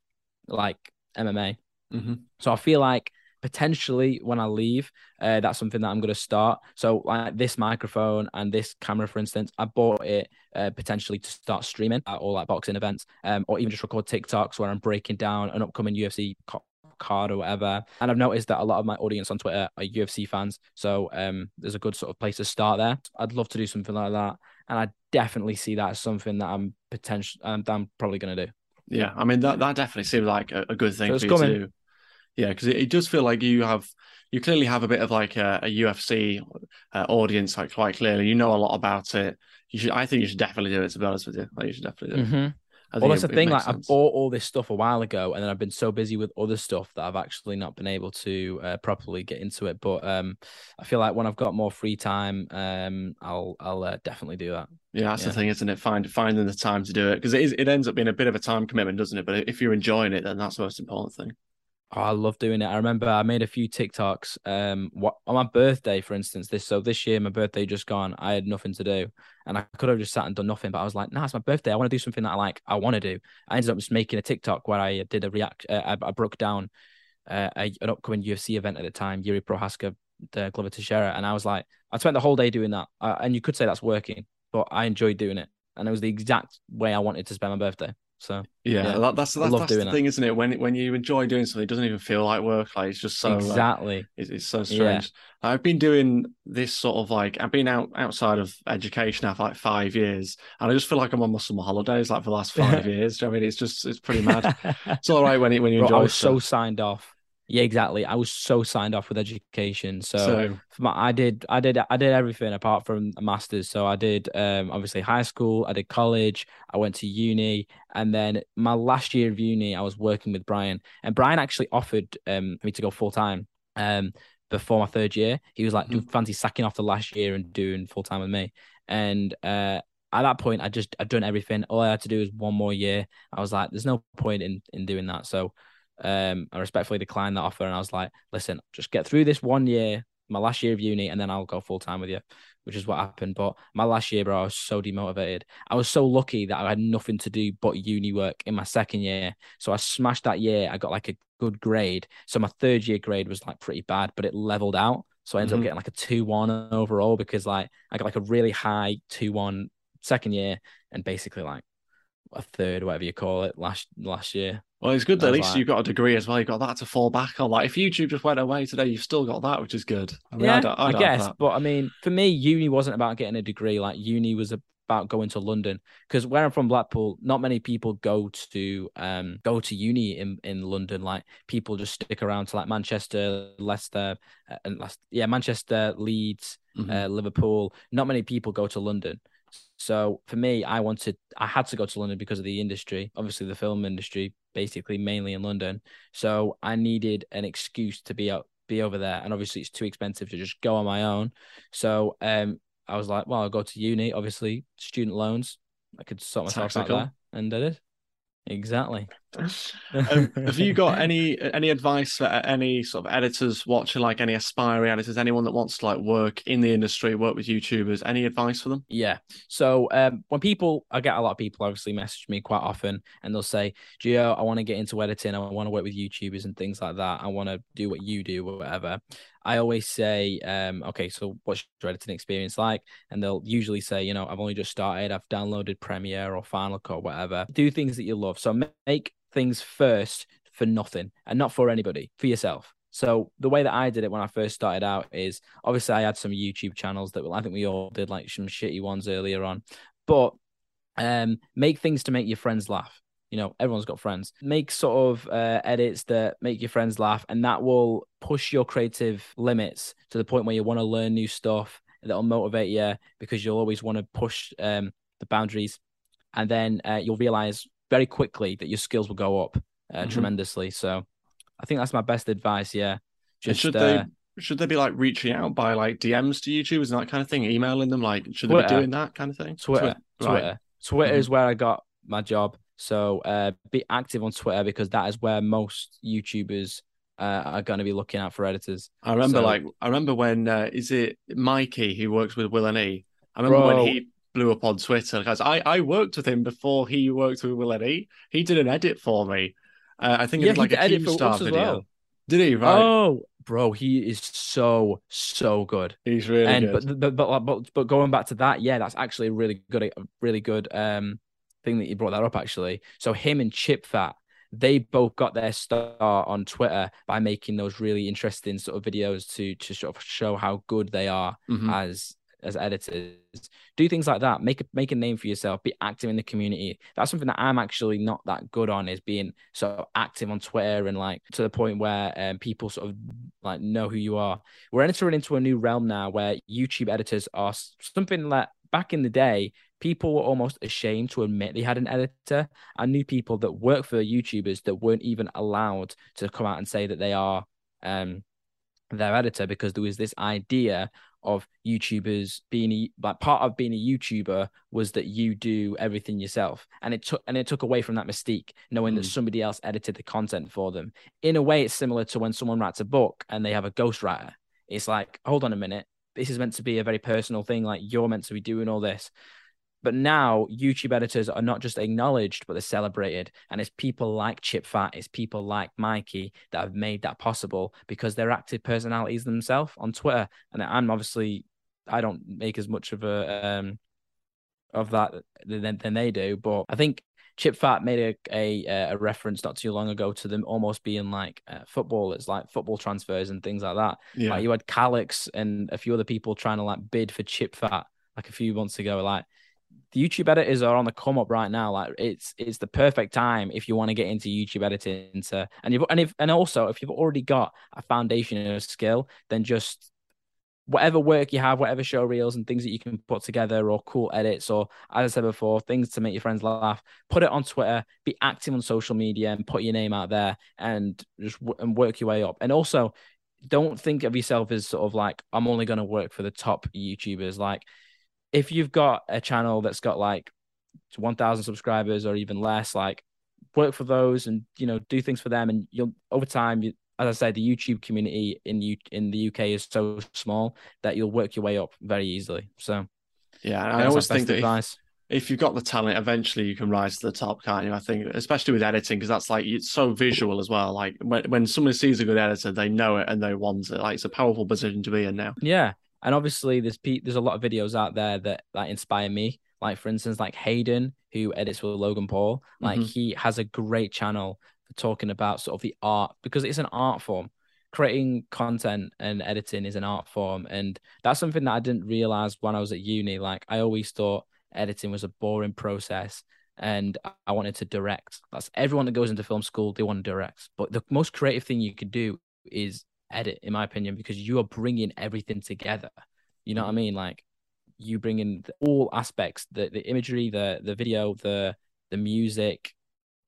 like MMA. Mm-hmm. So I feel like potentially when I leave, uh, that's something that I'm going to start. So like this microphone and this camera, for instance, I bought it uh, potentially to start streaming at all like boxing events, um, or even just record TikToks where I'm breaking down an upcoming UFC card or whatever. And I've noticed that a lot of my audience on Twitter are UFC fans, so um, there's a good sort of place to start there. I'd love to do something like that, and I definitely see that as something that I'm potential um, that I'm probably going to do. Yeah, I mean that that definitely seems like a, a good thing so for you coming. to do. Yeah, because it, it, does feel like you have you clearly have a bit of like a, a UFC uh, audience, like quite clearly. You know a lot about it. You should. I think you should definitely do it. To be honest with you, like you should definitely do it. Mm-hmm well, that's the thing. Like, sense. I bought all this stuff a while ago, and then I've been so busy with other stuff that I've actually not been able to uh, properly get into it. But um, I feel like when I've got more free time, um, I'll I'll uh, definitely do that. Yeah, that's yeah. the thing, isn't it? Find finding the time to do it because it is it ends up being a bit of a time commitment, doesn't it? But if you're enjoying it, then that's the most important thing. Oh, I love doing it. I remember I made a few TikToks. Um, what on my birthday, for instance, this so this year my birthday just gone. I had nothing to do, and I could have just sat and done nothing. But I was like, "Nah, it's my birthday. I want to do something that I like. I want to do." I ended up just making a TikTok where I did a react. Uh, I, I, broke down uh, a, an upcoming UFC event at the time, Jiri Prochazka, the Glover Teixeira, and I was like, I spent the whole day doing that, uh, and you could say that's working, but I enjoyed doing it, and it was the exact way I wanted to spend my birthday. So Yeah, Yeah. That, that's that's, that's the that. thing, isn't it? When when you enjoy doing something, it doesn't even feel like work. Like it's just so uh, exactly. It's, it's so Yeah. strange. I've been doing this sort of like I've been out outside of education now for like five years, and I just feel like I'm on my summer holidays like for the last [LAUGHS] five years. Do you know what I mean, it's just it's pretty mad. [LAUGHS] it's all right when it when you Bro, enjoy I was so signed off. Yeah, exactly. I was so signed off with education. So, So, my, I did, I did, I did everything apart from a master's. So I did, um, obviously high school. I did college. I went to uni, and then my last year of uni, I was working with Brian, and Brian actually offered um me to go full time. Um, before my third year, he was like, "Do Mhm. fancy sacking off the last year and doing full time with me?" And uh, at that point, I just I'd done everything. All I had to do was one more year. I was like, "There's no point in in doing that." So um, I respectfully declined that offer, and I was like, "Listen, just get through this one year, my last year of uni, and then I'll go full time with you." Which is what happened. But my last year, bro, I was so demotivated. I was so lucky that I had nothing to do but uni work in my second year. So I smashed that year. I got like a good grade. So my third year grade was like pretty bad, but it leveled out. So I ended Mhm. up getting like a two one overall because like I got like a really high two one second year and basically like a third, whatever you call it, last last year. well, it's good that at least like- you've got a degree as well. You've got that to fall back on. Like if YouTube just went away today, you've still got that, which is good. I mean, yeah, I, don't, I, I, don't have guess. But I mean, for me, uni wasn't about getting a degree. Like uni was about going to London because where I'm from, Blackpool, not many people go to um go to uni in in London. Like people just stick around to like Manchester, Leicester, uh, and Leicester, yeah, Manchester, Leeds, Mhm. uh, Liverpool. Not many people go to London. So for me, I wanted, I had to go to London because of the industry, obviously the film industry, basically mainly in London. So I needed an excuse to be out, be over there, and obviously it's too expensive to just go on my own. So um, I was like, well, I'll go to uni. Obviously, student loans, I could sort myself Tactical. out there, and I did. Exactly. Um, have you got [LAUGHS] any any advice for any sort of editors watching, like any aspiring editors, anyone that wants to like work in the industry, work with YouTubers? Any advice for them? Yeah. So um, when people, I get a lot of people obviously message me quite often, and they'll say, "Gio, I want to get into editing. I want to work with YouTubers and things like that. I want to do what you do or whatever." I always say, um, "Okay, so what's your editing experience like?" And they'll usually say, "You know, I've only just started. I've downloaded Premiere or Final Cut, or whatever. Do things that you love. So make things first for nothing and not for anybody, for yourself." So the way that I did it when I first started out is obviously I had some YouTube channels that I think we all did like some shitty ones earlier on, but um, make things to make your friends laugh. You know, everyone's got friends. Make sort of uh, edits that make your friends laugh, and that will push your creative limits to the point where you want to learn new stuff. That'll motivate you because you'll always want to push um, the boundaries, and then uh, you'll realize very quickly that your skills will go up uh, Mhm. tremendously. So, I think that's my best advice. Yeah, And just should uh, they should they be like reaching out by like DMs to YouTubers and that kind of thing, emailing them? Like, should they be doing that kind of thing? Twitter, Twi- right. Twitter. Twitter Mhm. is where I got my job. So uh, be active on Twitter because that is where most YouTubers uh, are going to be looking out for editors. I remember, So- like, I remember when uh, is it Mikey who works with Will and E? I remember Bro. when he blew up on Twitter. Guys, I I worked with him before he worked with Will and E. He did an edit for me. Uh, I think it Yeah, was like a Keemstar video. well. Did he? Right. Oh, bro, he is so so good. He's really and good. but, but but but but going back to that, yeah, that's actually a really good, a really good um thing that you brought that up. Actually, so him and Chip Fat, they both got their start on Twitter by making those really interesting sort of videos to to sort of show how good they are Mhm. as as editors. Do things like that. Make a make a name for yourself. Be active in the community. That's something that I'm actually not that good on. Is being so active on Twitter and like to the point where um, people sort of like know who you are. We're entering into a new realm now where YouTube editors are something like back in the day. People were almost ashamed to admit they had an editor. I knew people that work for YouTubers that weren't even allowed to come out and say that they are um their editor because there was this idea of YouTubers being a, like part of being a YouTuber was that you do everything yourself, and it took and it took away from that mystique, knowing that Mm. somebody else edited the content for them. In a way, it's similar to when someone writes a book and they have a ghostwriter. It's like, hold on a minute, this is meant to be a very personal thing. Like you're meant to be doing all this. But now YouTube editors are not just acknowledged, but they're celebrated. And it's people like Chip Fat, it's people like Mikey that have made that possible because they're active personalities themselves on Twitter. And I'm obviously I don't make as much of a um of that than, than they do. But I think Chip Fat made a, a, a reference not too long ago to them almost being like uh, footballers, like football transfers and things like that. Yeah. Like you had Callux and a few other people trying to like bid for Chip Fat like a few months ago. Like the YouTube editors are on the come up right now. Like it's it's the perfect time if you want to get into YouTube editing. To, and you've and if and also if you've already got a foundation of skill, then just whatever work you have, whatever show reels and things that you can put together, or cool edits, or as I said before, things to make your friends laugh. Put it on Twitter, be active on social media, and put your name out there, and just and work your way up. And also, don't think of yourself as sort of like I'm only going to work for the top YouTubers. Like, if you've got a channel that's got like 1,000 subscribers or even less, like work for those and you know do things for them, and you'll over time you as I said, the YouTube community in you in the UK is so small that you'll work your way up very easily. So Yeah, I always think that if, advice. if you've got the talent, eventually you can rise to the top, can't you? I think, especially with editing, because that's like it's so visual as well. Like when when somebody sees a good editor, they know it and they want it. Like it's a powerful position to be in now. Yeah, and obviously there's there's a lot of videos out there that like inspire me. Like for instance, like Hayden who edits with Logan Paul. Like Mhm. he has a great channel for talking about sort of the art because it's an art form. Creating content and editing is an art form, and that's something that I didn't realize when I was at uni. Like I always thought editing was a boring process, and I wanted to direct. That's everyone that goes into film school. They want to direct, but the most creative thing you could do is edit, in my opinion, because you are bringing everything together. You know what I mean? Like you bring in all aspects, the the imagery, the the video, the the music,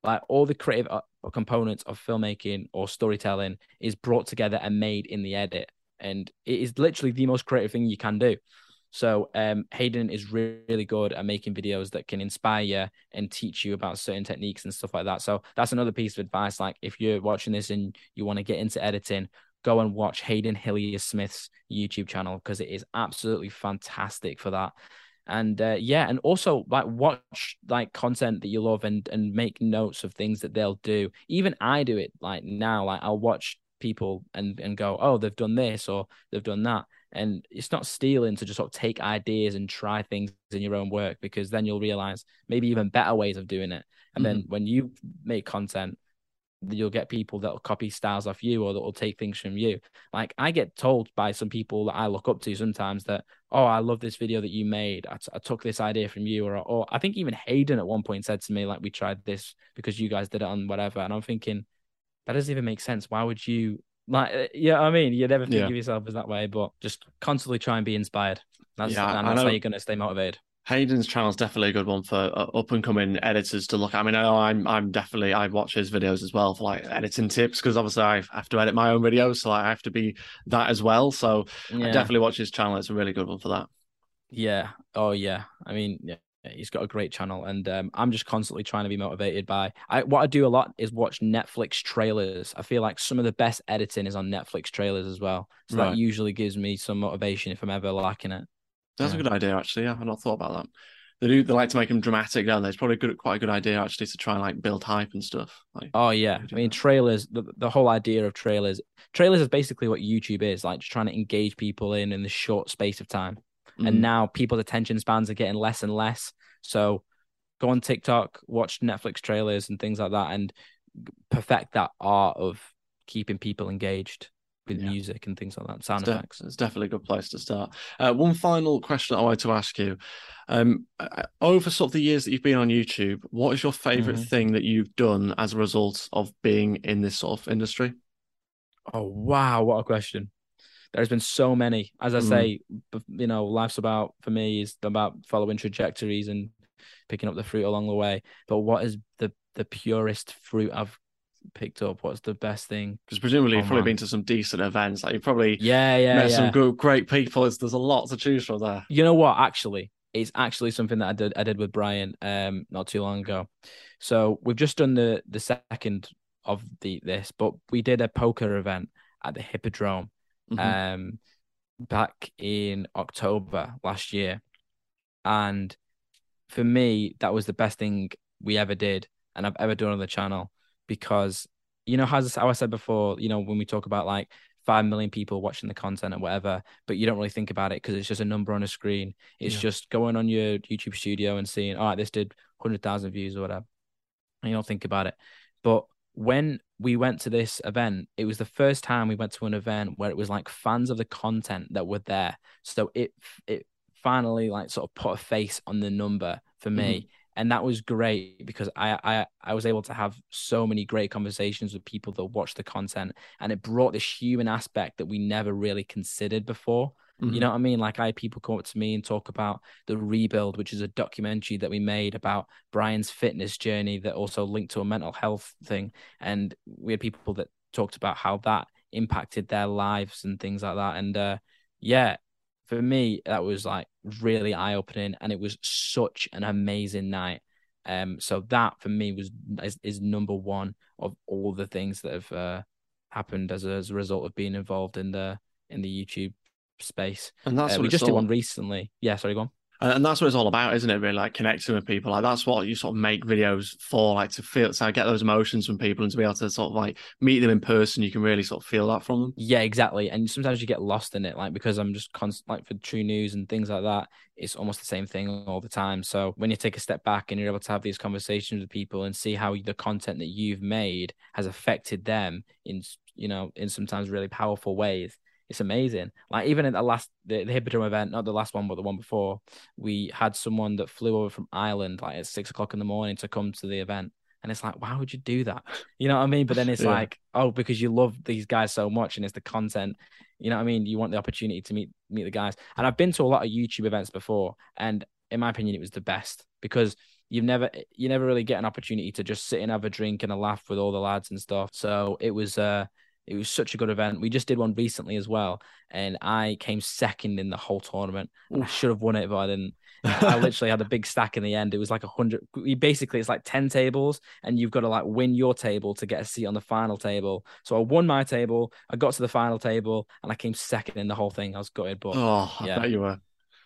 like all the creative uh, components of filmmaking or storytelling is brought together and made in the edit, and it is literally the most creative thing you can do. So um, Hayden is re- really good at making videos that can inspire you and teach you about certain techniques and stuff like that. So that's another piece of advice. Like if you're watching this and you want to get into editing, go and watch Hayden Hillier Smith's YouTube channel because it is absolutely fantastic for that. And uh, yeah, and also like watch like content that you love and and make notes of things that they'll do. Even I do it like now. Like I'll watch people and and go, oh, they've done this or they've done that. And it's not stealing to just sort of take ideas and try things in your own work because then you'll realize maybe even better ways of doing it. And then when you make content, you'll get people that will copy styles off you or that will take things from you. Like I get told by some people that I look up to sometimes that, oh, I love this video that you made. I, t- I took this idea from you, or or I think even Hayden at one point said to me like, we tried this because you guys did it on whatever, and I'm thinking that doesn't even make sense. Why would you? Like, uh, yeah, I mean, you never think Yeah. of yourself as that way, but just constantly try and be inspired. That's, Yeah, and that's how you're going to stay motivated. Hayden's channel is definitely a good one for uh, up and coming editors to look at. I mean, I know I'm I'm definitely I watch his videos as well for like editing tips because obviously I have to edit my own videos, so I have to be that as well. So I definitely watch his channel. It's a really good one for that. Yeah. Oh yeah. I mean, yeah, he's got a great channel, and um, I'm just constantly trying to be motivated by. I what I do a lot is watch Netflix trailers. I feel like some of the best editing is on Netflix trailers as well, so Right. that usually gives me some motivation if I'm ever lacking it. That's Yeah. a good idea, actually. Yeah, I've not thought about that. They do. They like to make them dramatic, don't they? It's probably good, quite a good idea actually to try and like build hype and stuff. Like, Oh yeah. I mean, trailers. The, the whole idea of trailers. Trailers is basically what YouTube is like, just trying to engage people in in the short space of time. mm, and now people's attention spans are getting less and less. So go on TikTok, watch Netflix trailers and things like that, and perfect that art of keeping people engaged with Yeah. music and things like that, sound it's, de- it's definitely a good place to start. Uh, one final question I wanted to ask you: um, uh, over sort of the years that you've been on YouTube, what is your favorite Mhm. thing that you've done as a result of being in this sort of industry? Oh wow, what a question! There's been so many. As I Mhm. say, you know, life's about for me is about following trajectories and picking up the fruit along the way. But what is the the purest fruit I've picked up? What's the best thing? Because presumably Oh, you've probably man. been to some decent events. Like you've probably Yeah, yeah, met yeah. some good, great people. It's, there's a lot to choose from there. You know what? Actually, it's actually something that I did I did with Brian um not too long ago. So we've just done the the second of the this, but we did a poker event at the Hippodrome Mhm. um back in October last year. And for me, that was the best thing we ever did and I've ever done on the channel because you know how, I said before, you know, when we talk about like five million people watching the content or whatever, but you don't really think about it because it's just a number on a screen. It's Yeah. just going on your YouTube studio and seeing, all right, this did hundred thousand views or whatever. And you don't think about it. But when we went to this event, it was the first time we went to an event where it was like fans of the content that were there. So it it finally like sort of put a face on the number for me. Mm-hmm. And that was great because I, I I was able to have so many great conversations with people that watch the content and it brought this human aspect that we never really considered before. Mhm. You know what I mean? Like I had people come up to me and talk about the rebuild, which is a documentary that we made about Brian's fitness journey that also linked to a mental health thing. And we had people that talked about how that impacted their lives and things like that. And uh yeah, for me, that was like really eye opening and it was such an amazing night. Um so that for me was is, is number one of all the things that have uh happened as a, as a result of being involved in the in the YouTube space. and that's Uh, what we just did one recently. Yeah, sorry, go on. And that's what it's all about, isn't it? Really, like connecting with people. Like that's what you sort of make videos for, like to feel, to get those emotions from people, and to be able to sort of like meet them in person. You can really sort of feel that from them. Yeah, exactly. And sometimes you get lost in it, like because I'm just constant, like for True News and things like that. It's almost the same thing all the time. So when you take a step back and you're able to have these conversations with people and see how the content that you've made has affected them in, you know, in sometimes really powerful ways, it's amazing. Like even at the last the, the Hippodrome event, not the last one, but the one before, we had someone that flew over from Ireland like at six o'clock in the morning to come to the event. And it's like, why would you do that? [LAUGHS] You know what I mean? But then it's Yeah. like, oh, because you love these guys so much and it's the content. You know what I mean? You want the opportunity to meet meet the guys. And I've been to a lot of YouTube events before, and in my opinion, it was the best because you've never you never really get an opportunity to just sit and have a drink and a laugh with all the lads and stuff. So it was uh it was such a good event. We just did one recently as well, and I came second in the whole tournament. I should have won it, but I didn't. I [LAUGHS] literally had a big stack in the end. It was like a hundred. Basically it's like ten tables, and you've got to like win your table to get a seat on the final table. So I won my table. I got to the final table, and I came second in the whole thing. I was gutted, but oh, I yeah. bet you were.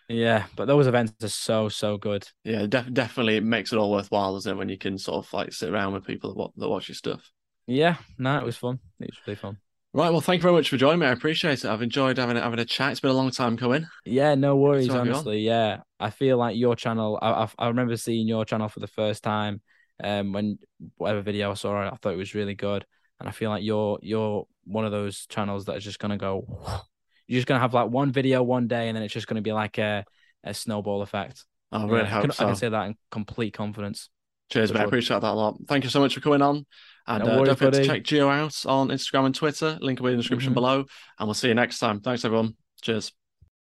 yeah. But those events are so so good. Yeah, def- definitely it makes it all worthwhile, doesn't it? When you can sort of like sit around with people that, that watch your stuff. Yeah, no, it was fun. It was really fun. Right. Well, thank you very much for joining me. I appreciate it. I've enjoyed having a, having a chat. It's been a long time coming. Yeah, no worries. have you on. Honestly, yeah, I feel like your channel. I, I I remember seeing your channel for the first time. Um, when whatever video I saw, I thought it was really good, and I feel like you're you're one of those channels that is just gonna go. [SIGHS] You're just gonna have like one video one day, and then it's just gonna be like a a snowball effect. I really Yeah, I hope can, so. I can say that in complete confidence. Cheers, mate. I appreciate that a lot. Thank you so much for coming on. And No uh, worries, don't forget to check Gio out on Instagram and Twitter. Link will be in the description Mhm. below. And we'll see you next time. Thanks, everyone. Cheers.